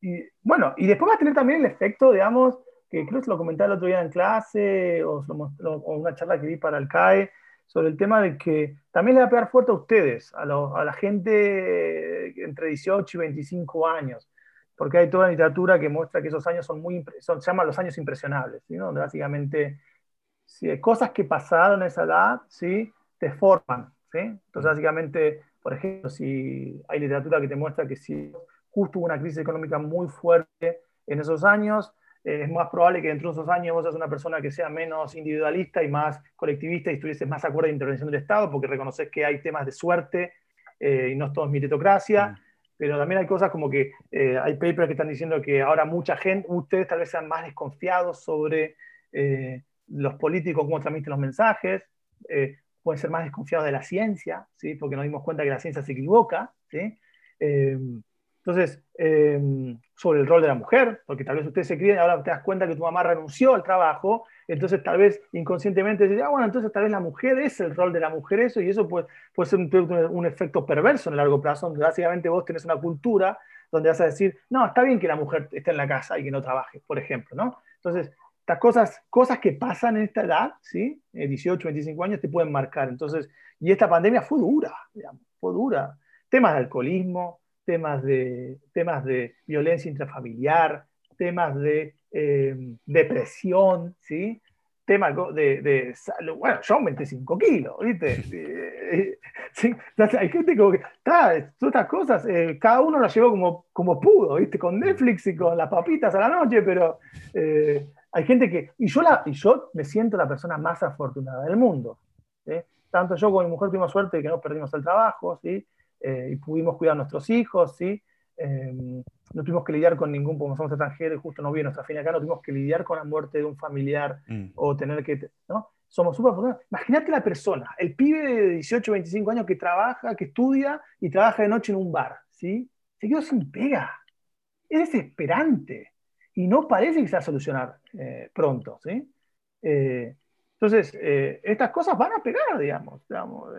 y, bueno, y después va a tener también el efecto, digamos, que creo que lo comentaba el otro día en clase, o, o una charla que di para el CAE, sobre el tema de que también le va a pegar fuerte a ustedes, a, lo- a la gente entre 18 y 25 años, porque hay toda la literatura que muestra que esos años son muy, son, se llaman los años impresionables, ¿sí? donde básicamente si, cosas que pasaron a esa edad, ¿sí? te forman. ¿sí? Entonces, básicamente, por ejemplo, si hay literatura que te muestra que si justo hubo una crisis económica muy fuerte en esos años, eh, es más probable que dentro de esos años vos seas una persona que sea menos individualista y más colectivista y estuvieses más acuerdo de intervención del Estado, porque reconoces que hay temas de suerte eh, y no es todo meritocracia. Mm. Pero también hay cosas como que eh, hay papers que están diciendo que ahora mucha gente, ustedes tal vez sean más desconfiados sobre los políticos, cómo transmiten los mensajes, pueden ser más desconfiados de la ciencia, ¿sí? porque nos dimos cuenta que la ciencia se equivoca. ¿sí? Eh, entonces, eh, sobre el rol de la mujer, porque tal vez ustedes se crían y ahora te das cuenta que tu mamá renunció al trabajo, entonces tal vez inconscientemente dices, ah, bueno, entonces tal vez la mujer es el rol de la mujer eso, y eso puede, puede ser un, efecto perverso en el largo plazo, donde básicamente vos tenés una cultura donde vas a decir, no, está bien que la mujer esté en la casa y que no trabaje, por ejemplo, ¿no? Entonces, estas cosas, cosas que pasan en esta edad, ¿sí? Eh, 18, 25 años te pueden marcar. Entonces, y esta pandemia fue dura, digamos, fue dura. Temas de alcoholismo, temas de, temas de violencia intrafamiliar, temas de eh, depresión, ¿sí? Temas de, de. Bueno, yo aumenté 5 kilos, ¿viste? <laughs> Eh, <laughs> sí, hay gente como que, todas estas cosas, eh, cada uno las llevó como, como pudo, ¿viste? Con Netflix y con las papitas a la noche, pero eh, hay gente que, y yo, la, y yo me siento la persona más afortunada del mundo. ¿sí? Tanto yo como mi mujer tuvimos suerte de que no perdimos el trabajo, ¿sí? Eh, y pudimos cuidar a nuestros hijos, ¿sí? Eh, no tuvimos que lidiar con ningún, como somos extranjeros y justo no viene nuestra fin acá, no tuvimos que lidiar con la muerte de un familiar Mm. o tener que, ¿no? Somos súper. Imagínate la persona, el pibe de 18, 25 años que trabaja, que estudia y trabaja de noche en un bar, ¿sí? Se quedó sin pega. Es desesperante. Y no parece que se va a solucionar eh, pronto, ¿sí? Eh, entonces, estas cosas van a pegar, digamos, digamos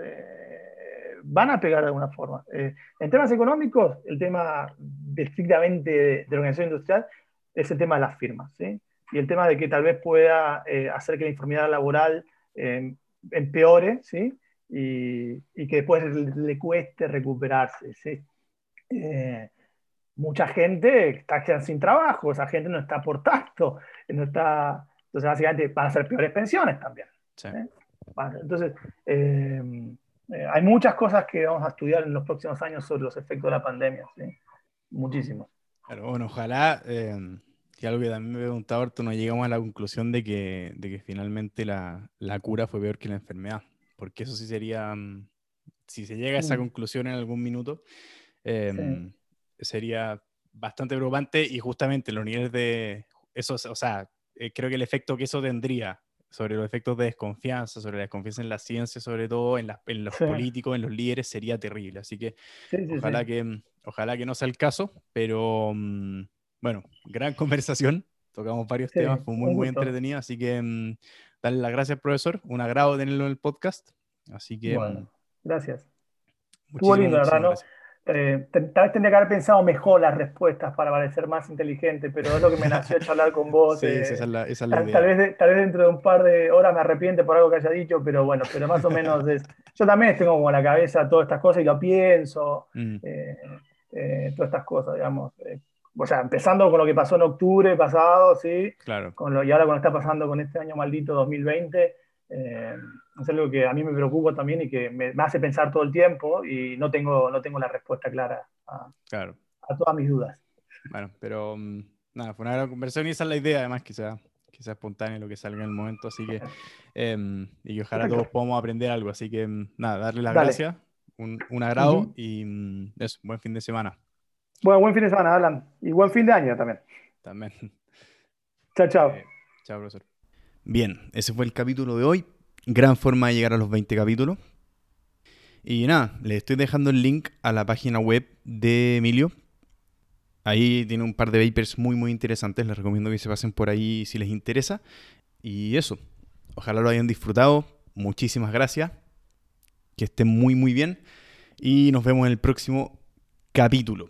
van a pegar de alguna forma. Eh, en temas económicos, el tema estrictamente de, de, la organización industrial es el tema de las firmas, ¿sí? Y el tema de que tal vez pueda eh, hacer que la informidad laboral eh, empeore, ¿sí? Y, y, que después le, le cueste recuperarse, ¿sí? Eh, mucha gente está quedando sin trabajo, esa gente no está aportando, no está... Entonces, básicamente van a ser peores pensiones también. Sí. ¿eh? Entonces, eh, eh, hay muchas cosas que vamos a estudiar en los próximos años sobre los efectos de la pandemia, ¿sí? Muchísimos. Claro, bueno, ojalá, eh, que algo que también me he preguntado, Arto, no llegamos a la conclusión de que, de que finalmente la, la, cura fue peor que la enfermedad, porque eso sí sería, um, si se llega a esa Mm. conclusión en algún minuto, eh, sí. sería bastante preocupante y justamente los niveles de, eso, o sea, eh, creo que el efecto que eso tendría sobre los efectos de desconfianza, sobre la desconfianza en la ciencia, sobre todo en, en los políticos, en los líderes, sería terrible. Así que ojalá, Que, mm, ojalá que no sea el caso, pero mm, bueno, gran <laughs> conversación. Tocamos varios temas, fue muy, muy entretenido. Así que mm, darle las gracias, profesor. Un agrado tenerlo en el podcast. Así que. Bueno, gracias. Estuvo lindo, ¿verdad? ¿no? Eh, tal vez tendría que haber pensado mejor las respuestas para parecer más inteligente, pero es lo que me nació <laughs> charlar con vos. sí, esa es la, esa es la tal, vez, tal, vez, dentro de un par de horas me arrepiente por algo que haya dicho, pero bueno, pero más o menos es, yo también tengo como en la cabeza todas estas cosas y lo pienso, mm. eh, eh, todas estas cosas, digamos. o sea, empezando con lo que pasó en octubre pasado, ¿sí? Claro. Con lo, y ahora con lo que está pasando con este año maldito 2020 eh, es algo que a mí me preocupa también y que me, hace pensar todo el tiempo y no tengo, no tengo la respuesta clara a, a todas mis dudas. Bueno, pero mm, nada, fue una gran conversación y esa es la idea, además, que sea, que sea espontáneo lo que salga en el momento, así que, <laughs> em, y que ojalá todos podamos aprender algo, así que mm, nada, darle las gracias, un, un agrado y mm, eso, buen fin de semana. Bueno, buen fin de semana, Alan, y buen fin de año también. También. Chao, chao. Eh, chao, profesor. Bien, ese fue el capítulo de hoy. Gran forma de llegar a los 20 capítulos. Y nada, les estoy dejando el link a la página web de Emilio. Ahí tiene un par de papers muy, muy interesantes. Les recomiendo que se pasen por ahí si les interesa. Y eso, ojalá lo hayan disfrutado. Muchísimas gracias. Que estén muy, muy bien. Y nos vemos en el próximo capítulo.